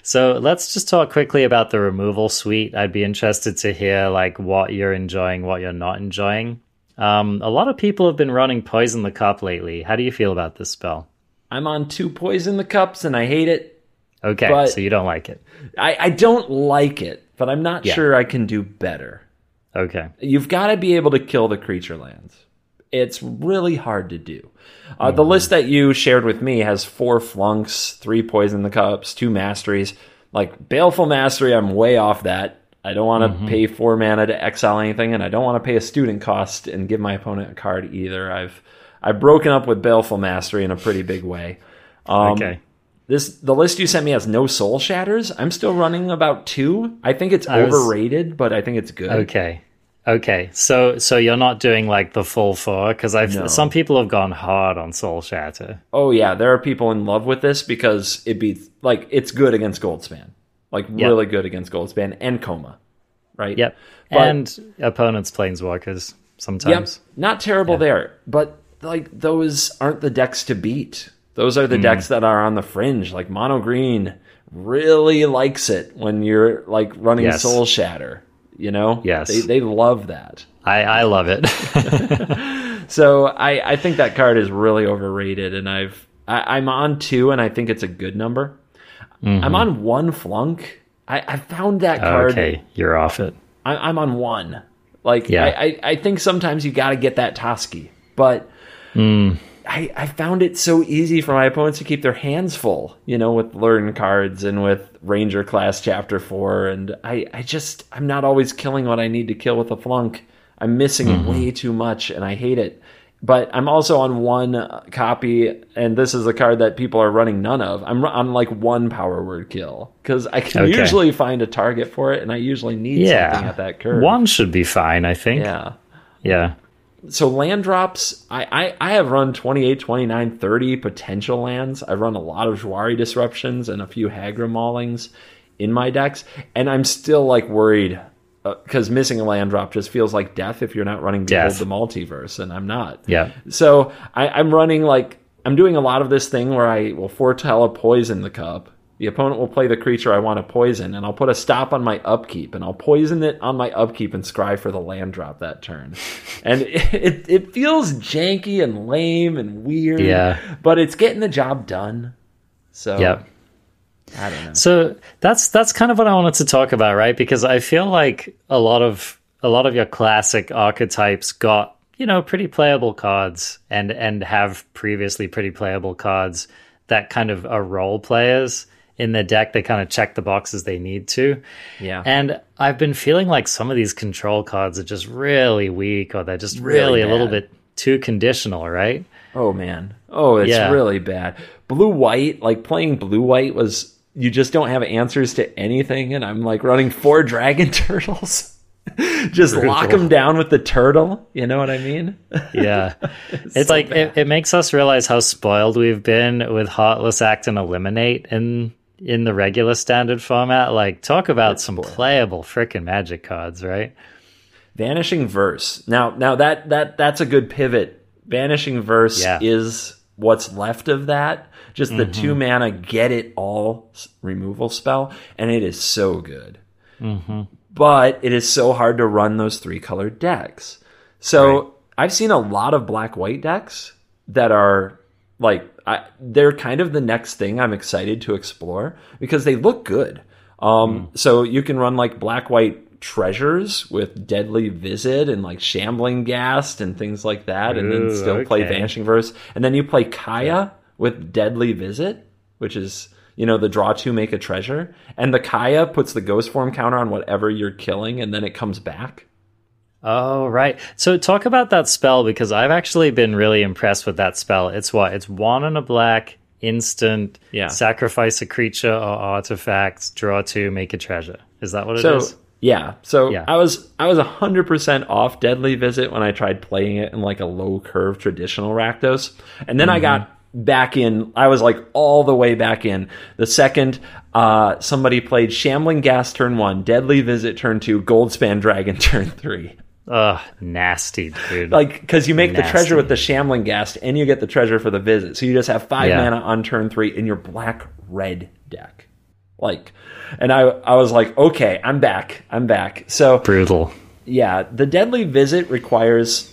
So let's just talk quickly about the removal suite. I'd be interested to hear like what you're enjoying, what you're not enjoying. Um, a lot of people have been running Poison the Cup lately. How do you feel about this spell? I'm on two poison the cups and I hate it. Okay, But- so you don't like it. I, I don't like it, but I'm not Yeah. sure I can do better. Okay. You've got to be able to kill the creature lands. It's really hard to do. Uh, The list that you shared with me has four flunks, three poison the cups, two masteries. Like baleful mastery, I'm way off that. I don't want to pay four mana to exile anything, and I don't want to pay a student cost and give my opponent a card either. I've I've broken up with baleful mastery in a pretty big way. Um, Okay. This the list you sent me has no soul shatters. I'm still running about two. I think it's was- overrated, but I think it's good. Okay. Okay. So so you're not doing like the full four because I've No. some people have gone hard on Soul Shatter. Oh yeah, there are people in love with this because it beats like it's good against Goldspan, like Yep. really good against Goldspan and Koma, right? Yep. But- and opponents planeswalkers Yep. sometimes. Not terrible there, but like those aren't the decks to beat. Those are the hmm. decks that are on the fringe. Like Mono Green really likes it when you're like running Yes. Soul Shatter. You know, Yes. they they love that. I I love it. *laughs* *laughs* So I, I think that card is really overrated, and I've I, I'm on two, and I think it's a good number. I'm mm-hmm. on one flunk. I, I found that card. okay, you're off it. I, I'm on one. Like Yeah. I, I, I think sometimes you got to get that Toski, but hmm. I, I found it so easy for my opponents to keep their hands full, you know, with learn cards and with Ranger class chapter four, and I, I just I'm not always killing what I need to kill with a flunk. I'm missing it way too much, and I hate it. But I'm also on one copy, and this is a card that people are running none of. I'm on like one power word kill because I can Okay. usually find a target for it, and I usually need something Yeah. at that curve. One should be fine, I think. yeah Yeah. So land drops I, I i have run 28 29 30 potential lands. I've run a lot of Jwari disruptions and a few hagra maulings in my decks. And i'm still like worried uh, because missing a land drop just feels like death if you're not running Behold the multiverse and i'm not. Yeah. so I, i'm running like i'm doing a lot of this thing where i will foretell a poison the cup the opponent will play the creature I want to poison, and I'll put a stop on my upkeep, and I'll poison it on my upkeep and scry for the land drop that turn. *laughs* And it, it, it feels janky and lame and weird, Yeah. but it's getting the job done. So Yep. I don't know. So that's that's kind of what I wanted to talk about, right? Because I feel like a lot of a lot of your classic archetypes got you know pretty playable cards and and have previously pretty playable cards that kind of are role players in the deck. They kind of check the boxes they need to. Yeah. And I've been feeling like some of these control cards are just really weak, or they're just really, Really a little bit too conditional, right? Oh man. Oh, it's Yeah. really bad. Blue white, like playing blue white was you just don't have answers to anything and I'm like running four *laughs* dragon turtles. *laughs* just lock them down with the turtle, you know what I mean? *laughs* Yeah. it's so like it, it makes us realize how spoiled we've been with Heartless Act and Eliminate in in the regular standard format. Like talk about some playable frickin' magic cards, right? Vanishing verse. Now now that that that's a good pivot. Vanishing verse Yeah. is what's left of that. Just the two mm-hmm. mana get it all removal spell, and it is so good. Mm-hmm. But it is so hard to run those three colored decks. So I've seen a lot of black white decks that are like I, they're kind of the next thing I'm excited to explore because they look good. Um, So you can run like black white treasures with deadly visit and like shambling ghast and things like that, and then Ooh, still play vanishing verse, and then you play Kaya with deadly visit, which is you know the draw two make a treasure, and the Kaya puts the ghost form counter on whatever you're killing, and then it comes back. Oh, right. So talk about that spell because I've actually been really impressed with that spell. It's what? It's one and a black instant. Yeah. Sacrifice a creature or artifact, draw two, make a treasure. Is that what it is? So yeah, so Yeah. I was I was hundred percent off Deadly Visit when I tried playing it in like a low curve traditional Rakdos, and then I got back in. I was like all the way back in. The second uh, somebody played Shambling Ghast turn one, Deadly Visit turn two, Goldspan Dragon *laughs* turn three. Ugh, nasty, dude. Like, because you make the treasure with the Shambling Ghast and you get the treasure for the visit. So you just have five Yeah. mana on turn three in your black red deck. Like, and I, I was like, okay, I'm back. I'm back. So Brutal. yeah, the deadly visit requires.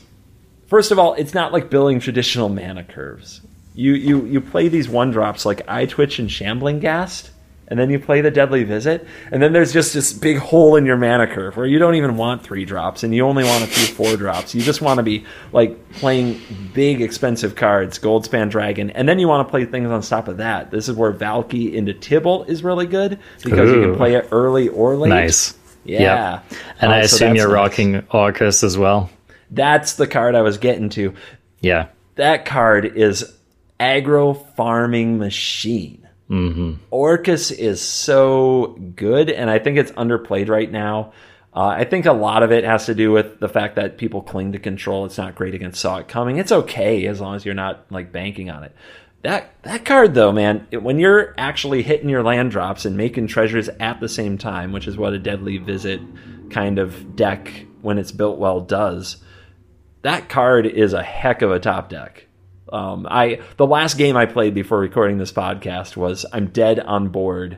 First of all, it's not like building traditional mana curves. You you you play these one drops like Eyetwitch and Shambling Ghast, and then you play the deadly visit, and then there's just this big hole in your mana curve where you don't even want three drops and you only want a few four drops. You just want to be like playing big expensive cards, Goldspan Dragon, and then you want to play things on top of that. This is where Valki into Tibalt is really good because you can play it early or late. Nice. Yeah. And Uh, I assume that's you're nice. rocking Orcus as well. That's the card I was getting to. Yeah. That card is aggro farming machine. Mm-hmm. Orcus is so good, and I think it's underplayed right now. Uh, I think a lot of it has to do with the fact that people cling to control. It's not great against Saw It Coming. It's okay as long as you're not like banking on it. That that card though, man, it- when you're actually hitting your land drops and making treasures at the same time, which is what a Deadly Visit kind of deck when it's built well does that card is a heck of a top deck. Um, I the last game I played before recording this podcast was I'm dead on board,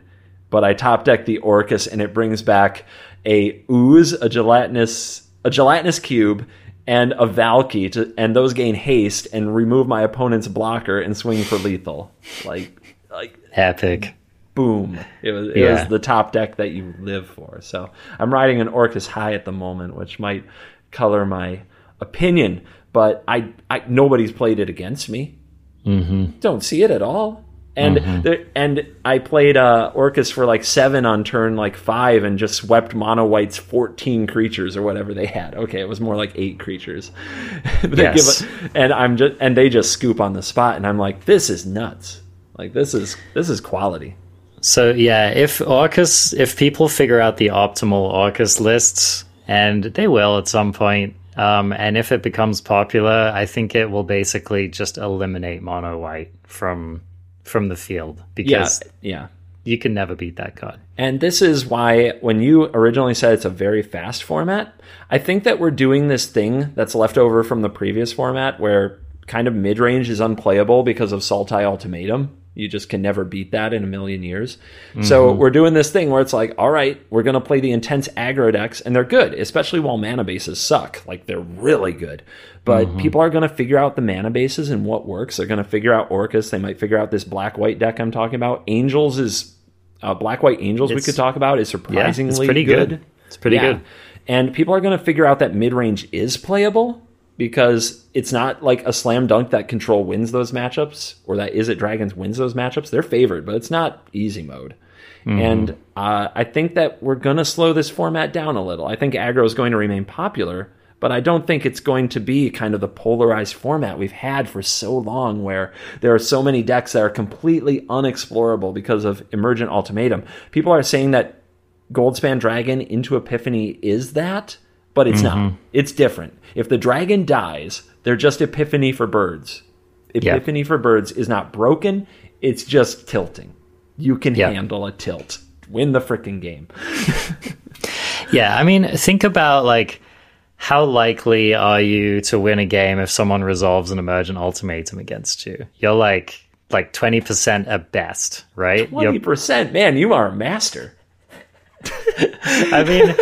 but I top deck the Orcus and it brings back a ooze, a gelatinous, a gelatinous cube, and a Valki to and those gain haste and remove my opponent's blocker and swing for lethal. Like like Epic. boom. It was it Yeah. was the top deck that you live for. So I'm riding an Orcus high at the moment, which might color my opinion. But I, I nobody's played it against me. Mm-hmm. Don't see it at all. And there, and I played uh, Orcus for like seven on turn like five and just swept Mono White's fourteen creatures or whatever they had. Okay, it was more like eight creatures. *laughs* They Yes. give a- and I'm just and they just scoop on the spot, and I'm like, this is nuts. Like this is this is quality. So yeah, if Orcus, if people figure out the optimal Orcus lists, and they will at some point, um, and if it becomes popular, I think it will basically just eliminate mono white from from the field because yeah. you can never beat that card. And this is why, when you originally said it's a very fast format, I think that we're doing this thing that's left over from the previous format where kind of mid range is unplayable because of Sultai Ultimatum. You just can never beat that in a million years. So we're doing this thing where it's like, all right, we're going to play the intense aggro decks, and they're good, especially while mana bases suck. Like, they're really good. But people are going to figure out the mana bases and what works. They're going to figure out Orcus. They might figure out this black white deck I'm talking about. Angels is uh, Black White Angels we could talk about is Yeah, surprisingly it's pretty good. It's pretty Yeah. good. And people are going to figure out that mid range is playable because it's not like a slam dunk that control wins those matchups or that is it dragons wins those matchups. They're favored, but it's not easy mode. Mm-hmm. And uh, I think that we're going to slow this format down a little. I think aggro is going to remain popular, but I don't think it's going to be kind of the polarized format we've had for so long where there are so many decks that are completely unexplorable because of emergent ultimatum. People are saying that Goldspan Dragon into Epiphany is that, but it's not. Mm-hmm. It's different. If the dragon dies, they're just Epiphany for birds. Epiphany for birds is not broken, it's just tilting. You can Yeah. handle a tilt. Win the freaking game. *laughs* Yeah, I mean, think about like how likely are you to win a game if someone resolves an emergent ultimatum against you? You're like like twenty percent at best, right? You're 20%. Man, you are a master. *laughs* I mean,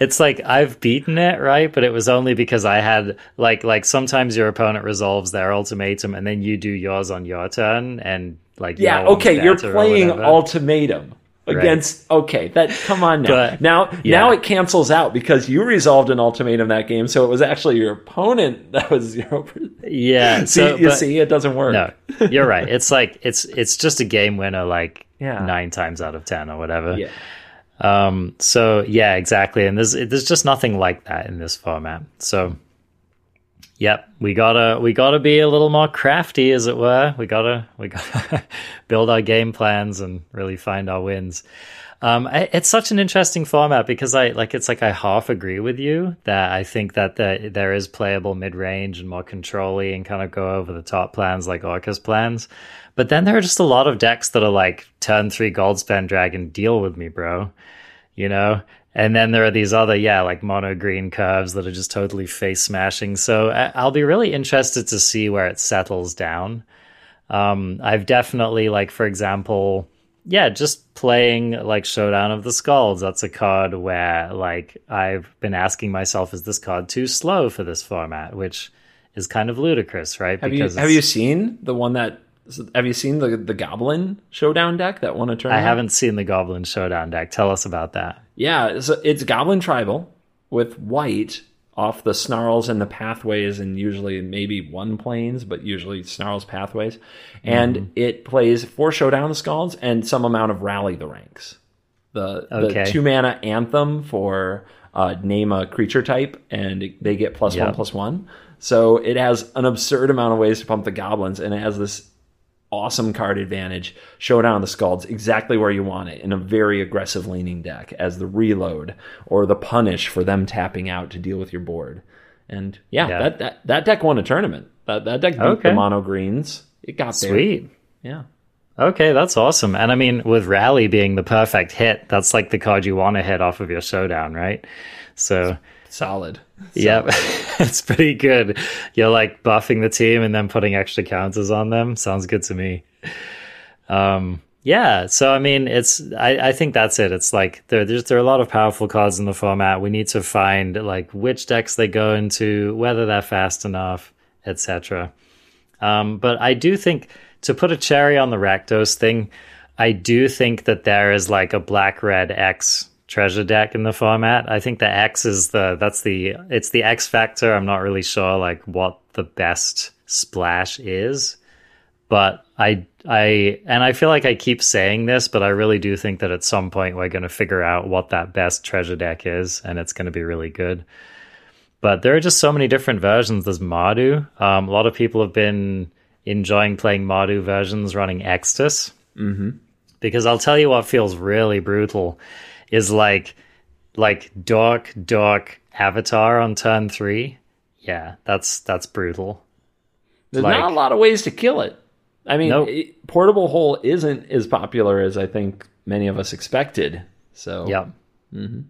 it's like I've beaten it, right? But it was only because I had like like sometimes your opponent resolves their ultimatum and then you do yours on your turn and like Yeah, okay, you're playing ultimatum against okay, that come on now. But- now yeah. now it cancels out because you resolved an ultimatum that game, so it was actually your opponent *laughs* that was zero percent. yeah. *laughs* See, So, you see, it doesn't work. No, you're right. *laughs* It's like it's it's just a game winner like Yeah. nine times out of ten or whatever. Yeah. Um. So yeah, exactly. And there's there's just nothing like that in this format. So. Yep, we gotta we gotta be a little more crafty, as it were. We gotta we gotta *laughs* build our game plans and really find our wins. Um, I, it's such an interesting format because I like it's like I half agree with you that I think that the, there is playable mid range and more controlly and kind of go over the top plans like Orcus plans. But then there are just a lot of decks that are like turn three Goldspan Dragon, deal with me, bro. You know? And then there are these other, yeah, like mono green curves that are just totally face smashing. So I'll be really interested to see where it settles down. Um, I've definitely, like, for example, yeah, just playing like Showdown of the Skalds. That's a card where like I've been asking myself, is this card too slow for this format? Which is kind of ludicrous, right? Have because you have you seen the one that have you seen the the Goblin Showdown deck that won a tournament? I haven't seen the Goblin Showdown deck. Tell us about that. Yeah, so it's Goblin Tribal with white off the snarls and the pathways and usually maybe one planes but usually snarls pathways and mm. it plays four showdown skalds and some amount of rally the ranks the, okay. the two mana anthem for uh, name a creature type and they get plus yep. one plus one so it has an absurd amount of ways to pump the goblins and it has this awesome card advantage. Showdown of the Skalds exactly where you want it in a very aggressive leaning deck as the reload or the punish for them tapping out to deal with your board. And yeah, yeah. That, that that deck won a tournament. That that deck beat okay. the mono greens. It got there. Sweet. Yeah. Okay, that's awesome. And I mean, with Rally being the perfect hit, that's like the card you want to hit off of your showdown, right? So solid. Yep, *laughs* it's pretty good. You're like buffing the team and then putting extra counters on them. Sounds good to me. Um, yeah, so I mean, it's I, I think that's it. It's like there there's there are a lot of powerful cards in the format. We need to find like which decks they go into, whether they're fast enough, etc. Um, but I do think to put a cherry on the Rakdos thing, I do think that there is like a black red X treasure deck in the format. I think the X is the that's the it's the X factor. I'm not really sure like what the best splash is, but I I and I feel like I keep saying this, but I really do think that at some point we're going to figure out what that best treasure deck is, and it's going to be really good. But there are just so many different versions. There's Mardu. Um, a lot of people have been enjoying playing Mardu versions running Extus. Mm-hmm. Because I'll tell you what feels really brutal is like like dark dark avatar on turn three. Yeah, that's that's brutal. There's like, not a lot of ways to kill it. I mean, nope. it, portable hole isn't as popular as I think many of us expected. So yeah, mm-hmm.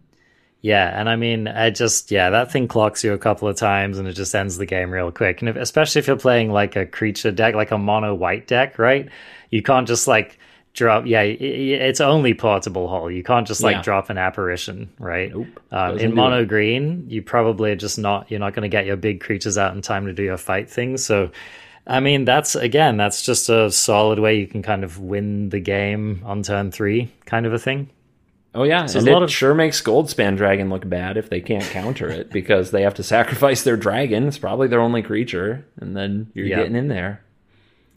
yeah, and I mean, I just yeah, that thing clocks you a couple of times and it just ends the game real quick. And if, especially if you're playing like a creature deck, like a mono white deck, right? You can't just like drop yeah it's only portable hole you can't just like yeah. drop an apparition right nope. um, in mono green you probably are just not you're not going to get your big creatures out in time to do your fight things so i mean that's again that's just a solid way you can kind of win the game on turn three kind of a thing Oh yeah, so and it of... sure makes Goldspan Dragon look bad if they can't counter it *laughs* because they have to sacrifice their dragon. It's probably their only creature, and then you're yep. getting in there.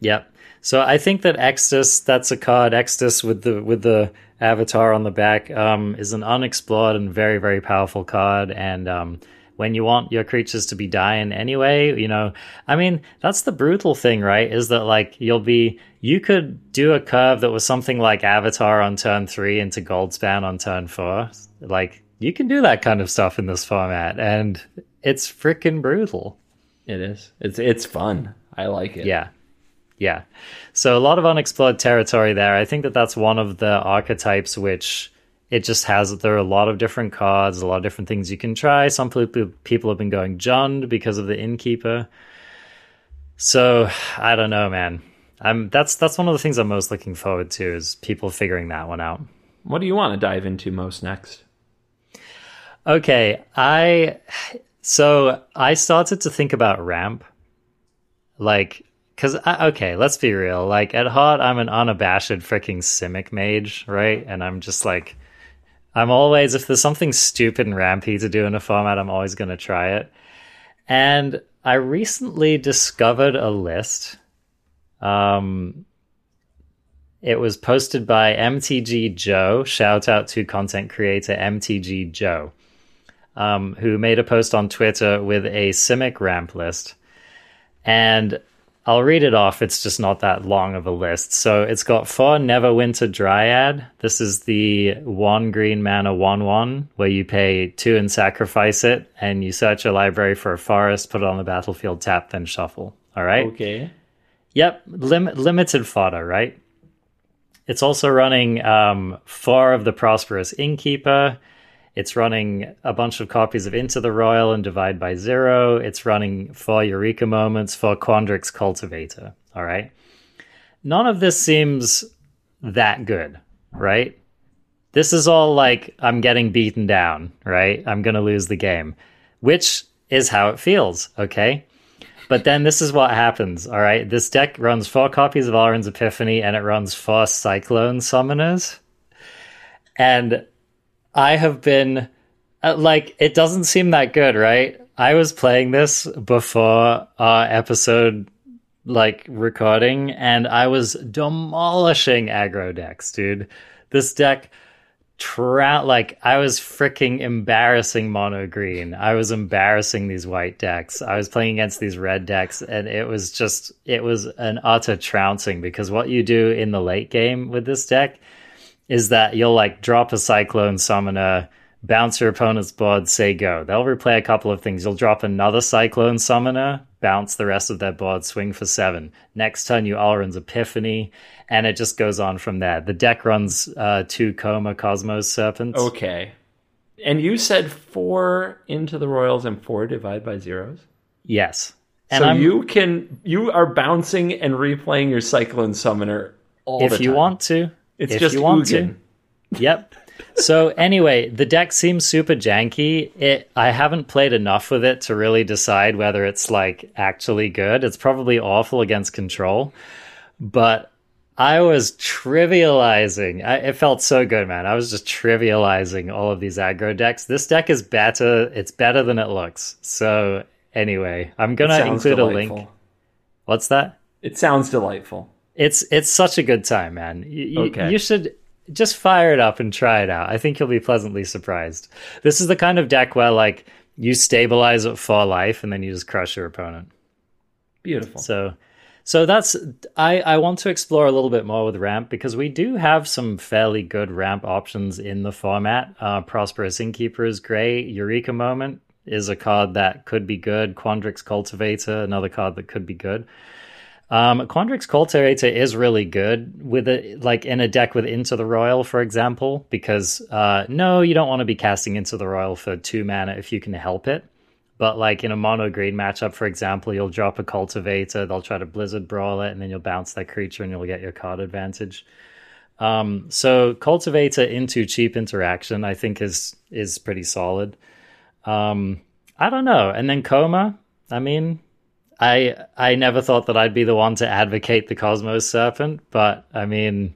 Yep. So I think that Extus, that's a card. Extus with the with the avatar on the back, um, is an unexplored and very very powerful card. And um, when you want your creatures to be dying anyway, you know, I mean, that's the brutal thing, right? Is that like you'll be you could do a curve that was something like Avatar on turn three into Goldspan on turn four. Like you can do that kind of stuff in this format, and it's freaking brutal. It is. It's it's fun. I like it. Yeah. Yeah. So a lot of unexplored territory there. I think that that's one of the archetypes which it just has there are a lot of different cards, a lot of different things you can try. Some people people have been going Jund because of the innkeeper. So I don't know, man. I'm that's that's one of the things I'm most looking forward to is people figuring that one out. What do you want to dive into most next? Okay, I so I started to think about ramp. Like because okay, let's be real. Like at heart, I'm an unabashed freaking Simic mage, right? And I'm just like, I'm always if there's something stupid and rampy to do in a format, I'm always going to try it. And I recently discovered a list. Um, it was posted by MTG Joe. Shout out to content creator MTG Joe, um, who made a post on Twitter with a Simic ramp list. And I'll read it off. It's just not that long of a list. So it's got four Neverwinter Dryad. This is the one green mana one one where you pay two and sacrifice it, and you search your library for a forest, put it on the battlefield, tap, then shuffle. All right. Okay. Yep, lim- limited fodder, right? It's also running um, four of the Prosperous Innkeeper. It's running a bunch of copies of Into the Roil and Divide by Zero. It's running four Eureka Moments for Quandrix Cultivator. All right. None of this seems that good, right? This is all like, I'm getting beaten down, right? I'm going to lose the game, which is how it feels, okay? But then this is what happens, all right? This deck runs four copies of Alrund's Epiphany and it runs four Cyclone Summoners. And I have been uh, like, it doesn't seem that good, right? I was playing this before our episode like recording and I was demolishing aggro decks, dude. This deck tra- like I was freaking embarrassing mono green. I was embarrassing these white decks. I was playing against these red decks and it was just it was an utter trouncing because what you do in the late game with this deck is that you'll like drop a cyclone summoner bounce your opponent's board, say go. They'll replay a couple of things. You'll drop another Cyclone Summoner, bounce the rest of their board, swing for seven. Next turn, you Alrund's Epiphany, and it just goes on from there. The deck runs uh, two Koma Cosmos Serpents. Okay. And you said four into the Roils and four divide by zeros? Yes. And so I'm, you can you are bouncing and replaying your Cyclone Summoner all if you want to. It's if just you want Ugin. to. Yep. so anyway, the deck seems super janky. It I haven't played enough with it to really decide whether it's like actually good. It's probably awful against control, but I was trivializing. I, it felt so good, man. I was just trivializing all of these aggro decks. This deck is better. It's better than it looks. So anyway, I'm gonna include a link. What's that? It sounds delightful. It's it's such a good time, man. You, Okay. you should just fire it up and try it out. I think you'll be pleasantly surprised. This is the kind of deck where like you stabilize it for life and then you just crush your opponent. Beautiful. So so that's I I want to explore a little bit more with ramp because we do have some fairly good ramp options in the format. Uh, Prosperous Innkeeper is great. Eureka Moment is a card that could be good. Quandrix Cultivator, another card that could be good. Um, Quandrix Cultivator is really good with it, like in a deck with Into the Roil, for example, because uh, no, you don't want to be casting Into the Roil for two mana if you can help it. But like in a mono green matchup, for example, you'll drop a cultivator, they'll try to blizzard brawl it, and then you'll bounce that creature and you'll get your card advantage. Um, so cultivator into cheap interaction, I think is is pretty solid. Um, I don't know. And then koma, I mean, I I never thought that I'd be the one to advocate the Cosmos Serpent, but I mean,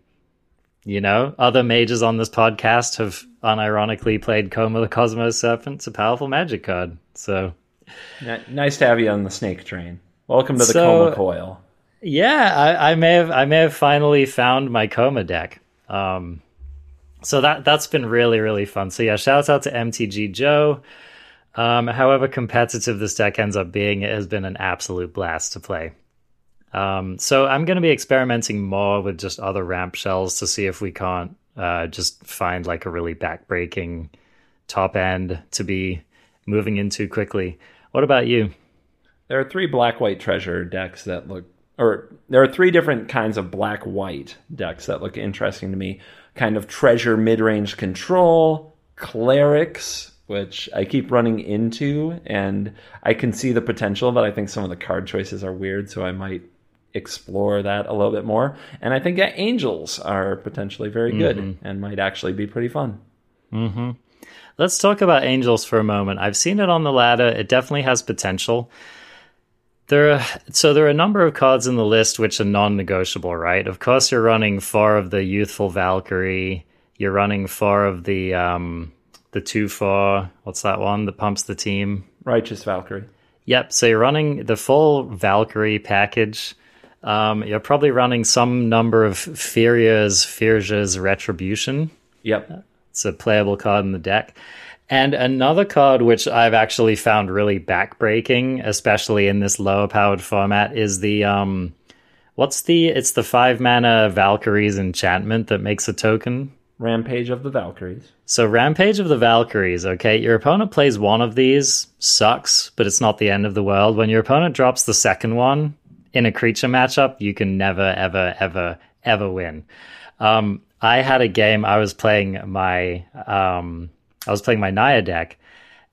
you know, other mages on this podcast have unironically played Koma the Cosmos Serpent. It's a powerful magic card. So Ni- nice to have you on the snake train. Welcome to the So- Koma Coil. yeah, I, I may have I may have finally found my Koma deck. Um, so that that's been really really fun. So yeah, shout out to MTG Joe. Um, however competitive this deck ends up being, it has been an absolute blast to play. Um, so I'm going to be experimenting more with just other ramp shells to see if we can't uh, just find like a really backbreaking top end to be moving into quickly. What about you? There are three black white treasure decks that look, or there are three different kinds of black white decks that look interesting to me. Kind of treasure mid range control, clerics, which I keep running into, and I can see the potential, but I think some of the card choices are weird, so I might explore that a little bit more. And I think that angels are potentially very good and might actually be pretty fun. Let's talk about Angels for a moment. I've seen it on the ladder. It definitely has potential. There are, so there are a number of cards in the list which are non-negotiable, right? Of course, you're running four of the Youthful Valkyrie. You're running four of the um, the two four. What's that one that pumps the team? Righteous Valkyrie. Yep. So you're running the full Valkyrie package. Um, you're probably running some number of Furia's Firja's Retribution. Yep. It's a playable card in the deck. And another card which I've actually found really backbreaking, especially in this lower powered format, is the um what's the it's the five mana Valkyries enchantment that makes a token. Rampage of the Valkyries. So Rampage of the Valkyries, okay, your opponent plays one of these, sucks, but it's not the end of the world. When your opponent drops the second one in a creature matchup, you can never, ever, ever, ever win. Um, I had a game I was playing my um I was playing my Naya deck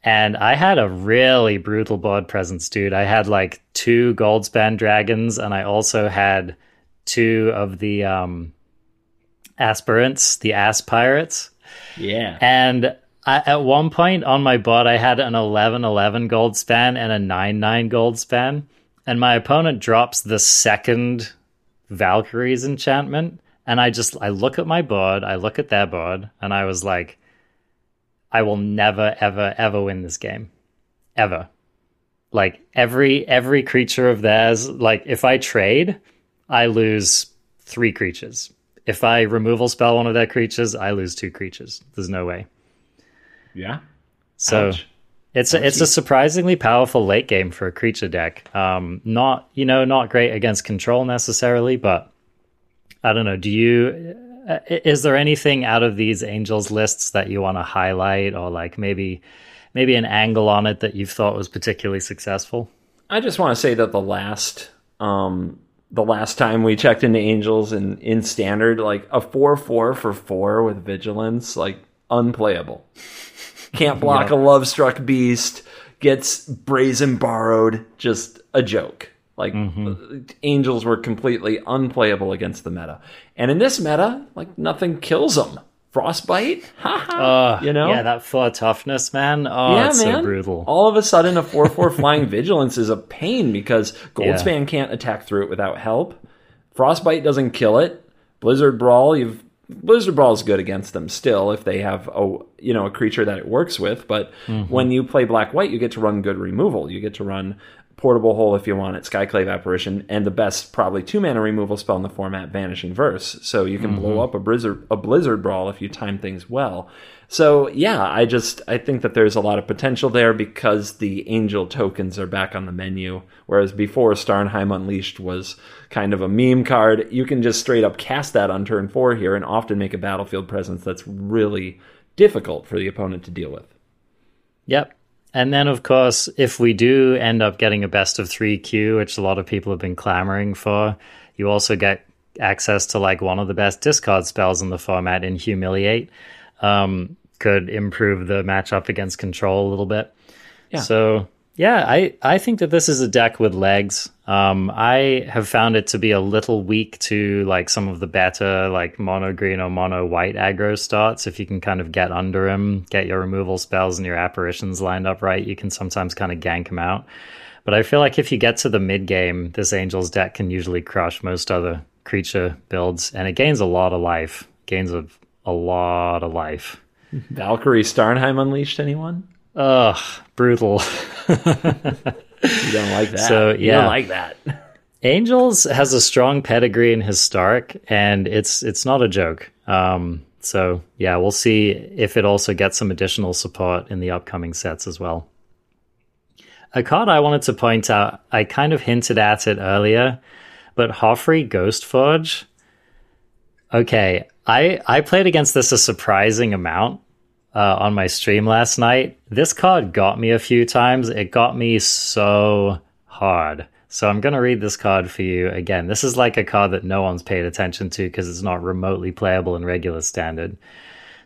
and I had a really brutal board presence, dude. I had like two Goldspan dragons and I also had two of the um aspirants, the ass pirates. Yeah. And I, at one point on my board, I had an 11 11 gold span and a 9 9 gold span. And my opponent drops the second Valkyrie's enchantment. And I just, I look at my board, I look at their board, and I was like, I will never, ever, ever win this game. Ever. Like every every creature of theirs, like if I trade, I lose three creatures. If I removal spell one of their creatures, I lose two creatures. There's no way. Yeah. So Ouch. it's a, it's a surprisingly powerful late game for a creature deck. Um, not you know not great against control necessarily, but I don't know. Do you? uh, Is there anything out of these angels lists that you want to highlight, or like maybe maybe an angle on it that you've thought was particularly successful? I just want to say that the last um the last time we checked into angels in in standard like a 4-4 for 4 with vigilance like unplayable. Can't *laughs* block a Lovestruck Beast, gets brazen borrowed, just a joke. Like mm-hmm. uh, angels were completely unplayable against the meta. And in this meta, like nothing kills them. Frostbite? Haha. Uh, you know? Yeah, that four toughness, man. Oh, yeah, it's man. so brutal. All of a sudden, a 4 4 *laughs* flying vigilance is a pain because Goldspan can't attack through it without help. Frostbite doesn't kill it. Blizzard Brawl, you've. Blizzard Brawl is good against them still if they have a you know a creature that it works with, but mm-hmm. when you play black white, you get to run good removal. You get to run portable hole if you want it, Skyclave apparition, and the best probably two mana removal spell in the format, Vanishing Verse. So you can blow mm-hmm. up a blizzard a blizzard brawl if you time things well. So yeah, I just I think that there's a lot of potential there because the angel tokens are back on the menu, whereas before Starnheim Unleashed was kind of a meme card. You can just straight up cast that on turn four here and often make a battlefield presence that's really difficult for the opponent to deal with. Yep. And then, of course, if we do end up getting a best of three queue, which a lot of people have been clamoring for, you also get access to like one of the best discard spells in the format in Humiliate. Um, could improve the matchup against control a little bit. Yeah. So yeah, I, I think that this is a deck with legs. Um, I have found it to be a little weak to like some of the better like mono green or mono white aggro starts. If you can kind of get under him, get your removal spells and your apparitions lined up right, you can sometimes kind of gank him out. But I feel like if you get to the mid game, this Angels deck can usually crush most other creature builds, and it gains a lot of life. Gains a, a lot of life. Valkyrie Starnheim Unleashed, anyone? Ugh, brutal. You don't like that. So, You yeah. don't like that. Angels has a strong pedigree in historic, and it's it's not a joke. Um, so yeah, we'll see if it also gets some additional support in the upcoming sets as well. A card I wanted to point out, I kind of hinted at it earlier, but Hofri Ghostforge. Okay, I I played against this a surprising amount uh, on my stream last night. This card got me a few times. It got me so hard. So I'm going to read this card for you again. This is like a card that no one's paid attention to because it's not remotely playable in regular standard.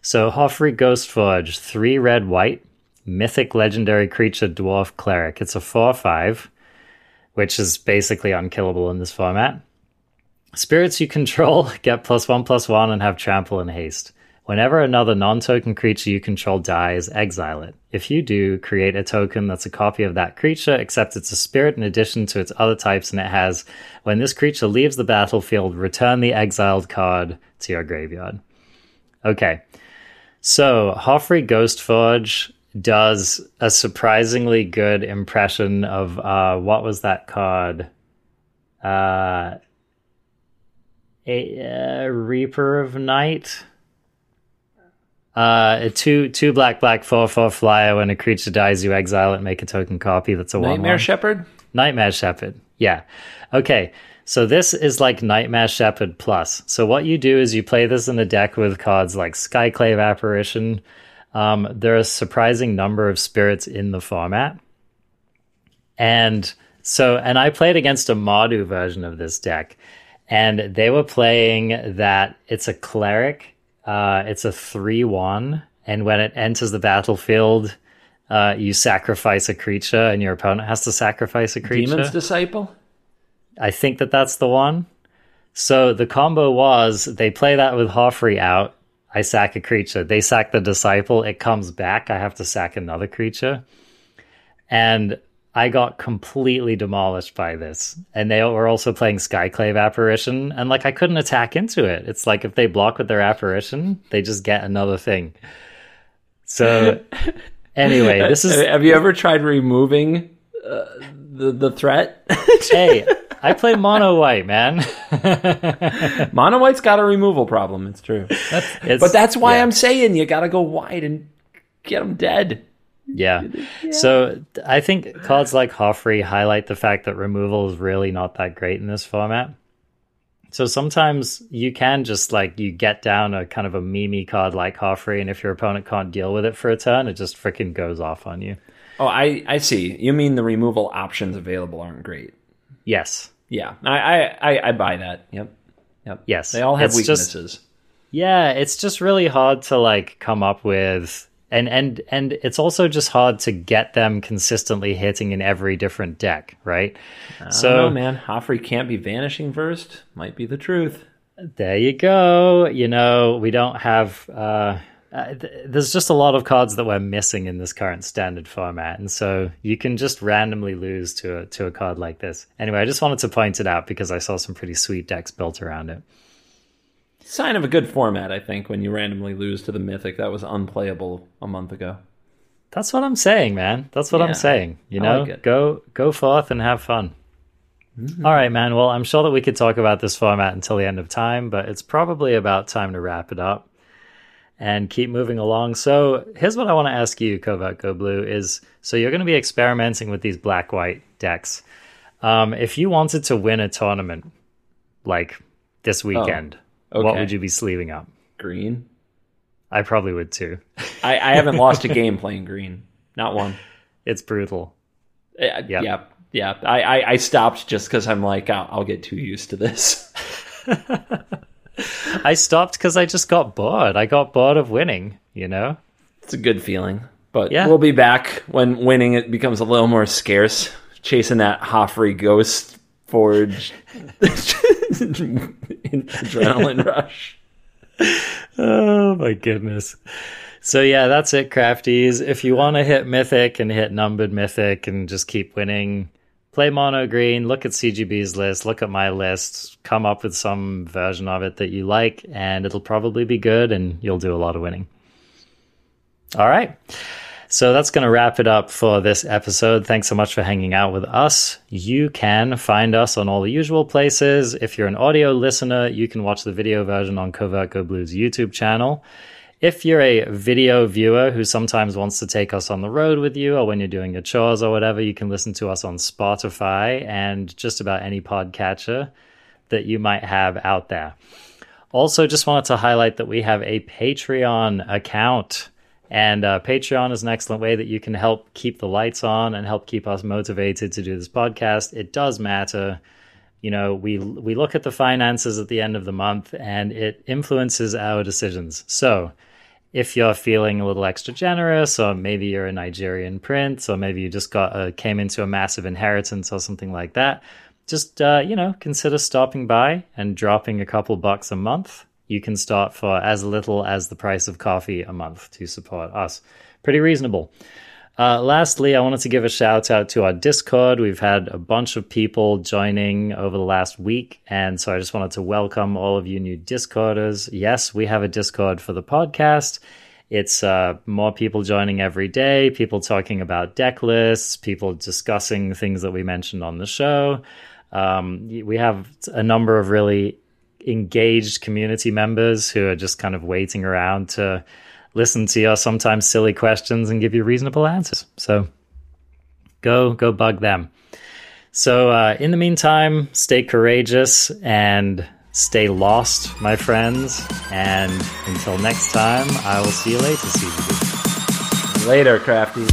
So Hofri Ghostforge, three red white, mythic legendary creature dwarf cleric. It's a 4 5, which is basically unkillable in this format. Spirits you control *laughs* get plus one plus one and have trample and haste. Whenever another non token creature you control dies, exile it. If you do, create a token that's a copy of that creature, except it's a spirit in addition to its other types, and it has, when this creature leaves the battlefield, return the exiled card to your graveyard. Okay. So, Hofri Ghostforge does a surprisingly good impression of uh, what was that card? Uh, a uh, Reaper of Night. Uh, two two black black four four flyer. When a creature dies, you exile it. Make a token copy. That's a one Nightmare one. Shepherd. Nightmare Shepherd. Yeah. Okay. So this is like Nightmare Shepherd plus. So what you do is you play this in a deck with cards like Skyclave Apparition. Um, there are a surprising number of spirits in the format. And so, and I played against a Mardu version of this deck, and they were playing that it's a cleric, uh, it's a 3 1, and when it enters the battlefield, uh, you sacrifice a creature, and your opponent has to sacrifice a creature. Demon's Disciple. I think that that's the one. So the combo was they play that with Hofri out. I sack a creature. They sack the disciple. It comes back. I have to sack another creature. And I got completely demolished by this. And they were also playing Skyclave Apparition. And like I couldn't attack into it. It's like if they block with their apparition, they just get another thing. So *laughs* anyway, this is Have you ever tried removing uh, the the threat? *laughs* hey, I play mono white, man. *laughs* Mono White's got a removal problem. It's true. It's- But that's why yeah. I'm saying you got to go wide and get them dead. *laughs* Yeah. So I think cards like Hofri highlight the fact that removal is really not that great in this format. So sometimes you can just like you get down a kind of a mimi card like Hofri, and if your opponent can't deal with it for a turn, it just freaking goes off on you. Oh, I I see. You mean the removal options available aren't great? Yes. Yeah, I I I, buy that. Yep. Yep. Yes. They all have It's just- weaknesses. Yeah, it's just really hard to like come up with and and and it's also just hard to get them consistently hitting in every different deck, right? So, So man, Hofri can't be Vanishing Verse. Might be the truth. There you go. You know, we don't have. Uh, uh, th- there's just a lot of cards that we're missing in this current standard format, and so you can just randomly lose to a to a card like this. Anyway, I just wanted to point it out because I saw some pretty sweet decks built around it. Sign of a good format, I think, when you randomly lose to the Mythic. That was unplayable a month ago. That's what I'm saying, man. That's what Yeah, I'm saying. You know, like go go forth and have fun. All right, man. Well, I'm sure that we could talk about this format until the end of time, but it's probably about time to wrap it up and keep moving along. So, here's what I want to ask you, Covert Go Blue: is so you're going to be experimenting with these black white decks. Um, if you wanted to win a tournament like this weekend, what okay. would you be sleeving up? Green. I probably would too. I, I haven't *laughs* lost a game playing green. Not one. it's brutal. Uh, Yeah, yeah. I, I, I stopped just because I'm like, I'll, I'll get too used to this. *laughs* I stopped because I just got bored. I got bored of winning, you know? It's a good feeling. But Yeah. we'll be back when winning it becomes a little more scarce. Chasing that Hofri Ghost Forge *laughs* *laughs* adrenaline *laughs* rush. Oh my goodness. So yeah, that's it, crafties. If you want to hit mythic and hit numbered mythic and just keep winning, play mono green, look at CGB's list, look at my list, come up with some version of it that you like, and it'll probably be good and you'll do a lot of winning. All right. So that's going to wrap it up for this episode. Thanks so much for hanging out with us. You can find us on all the usual places. If you're an audio listener, you can watch the video version on Covert Go Blues YouTube channel. If you're a video viewer who sometimes wants to take us on the road with you or when you're doing your chores or whatever, you can listen to us on Spotify and just about any podcatcher that you might have out there. Also, just wanted to highlight that we have a Patreon account. And uh, Patreon is an excellent way that you can help keep the lights on and help keep us motivated to do this podcast. It does matter. You know, we we look at the finances at the end of the month and it influences our decisions. So, if you're feeling a little extra generous, or maybe you're a Nigerian prince, or maybe you just got a, came into a massive inheritance or something like that, just uh, you know consider stopping by and dropping a couple bucks a month. You can start for as little as the price of coffee a month to support us. Pretty reasonable. Uh, lastly, I wanted to give a shout out to our Discord. We've had a bunch of people joining over the last week, and so I just wanted to welcome all of you new Discorders. Yes, we have a Discord for the podcast. It's uh, more people joining every day, people talking about deck lists, people discussing things that we mentioned on the show. Um, we have a number of really engaged community members who are just kind of waiting around to listen to your sometimes silly questions and give you reasonable answers. So go go bug them. So uh, in the meantime, stay courageous and stay lost, my friends. And until next time, I will see you later, CGB. Later, crafty.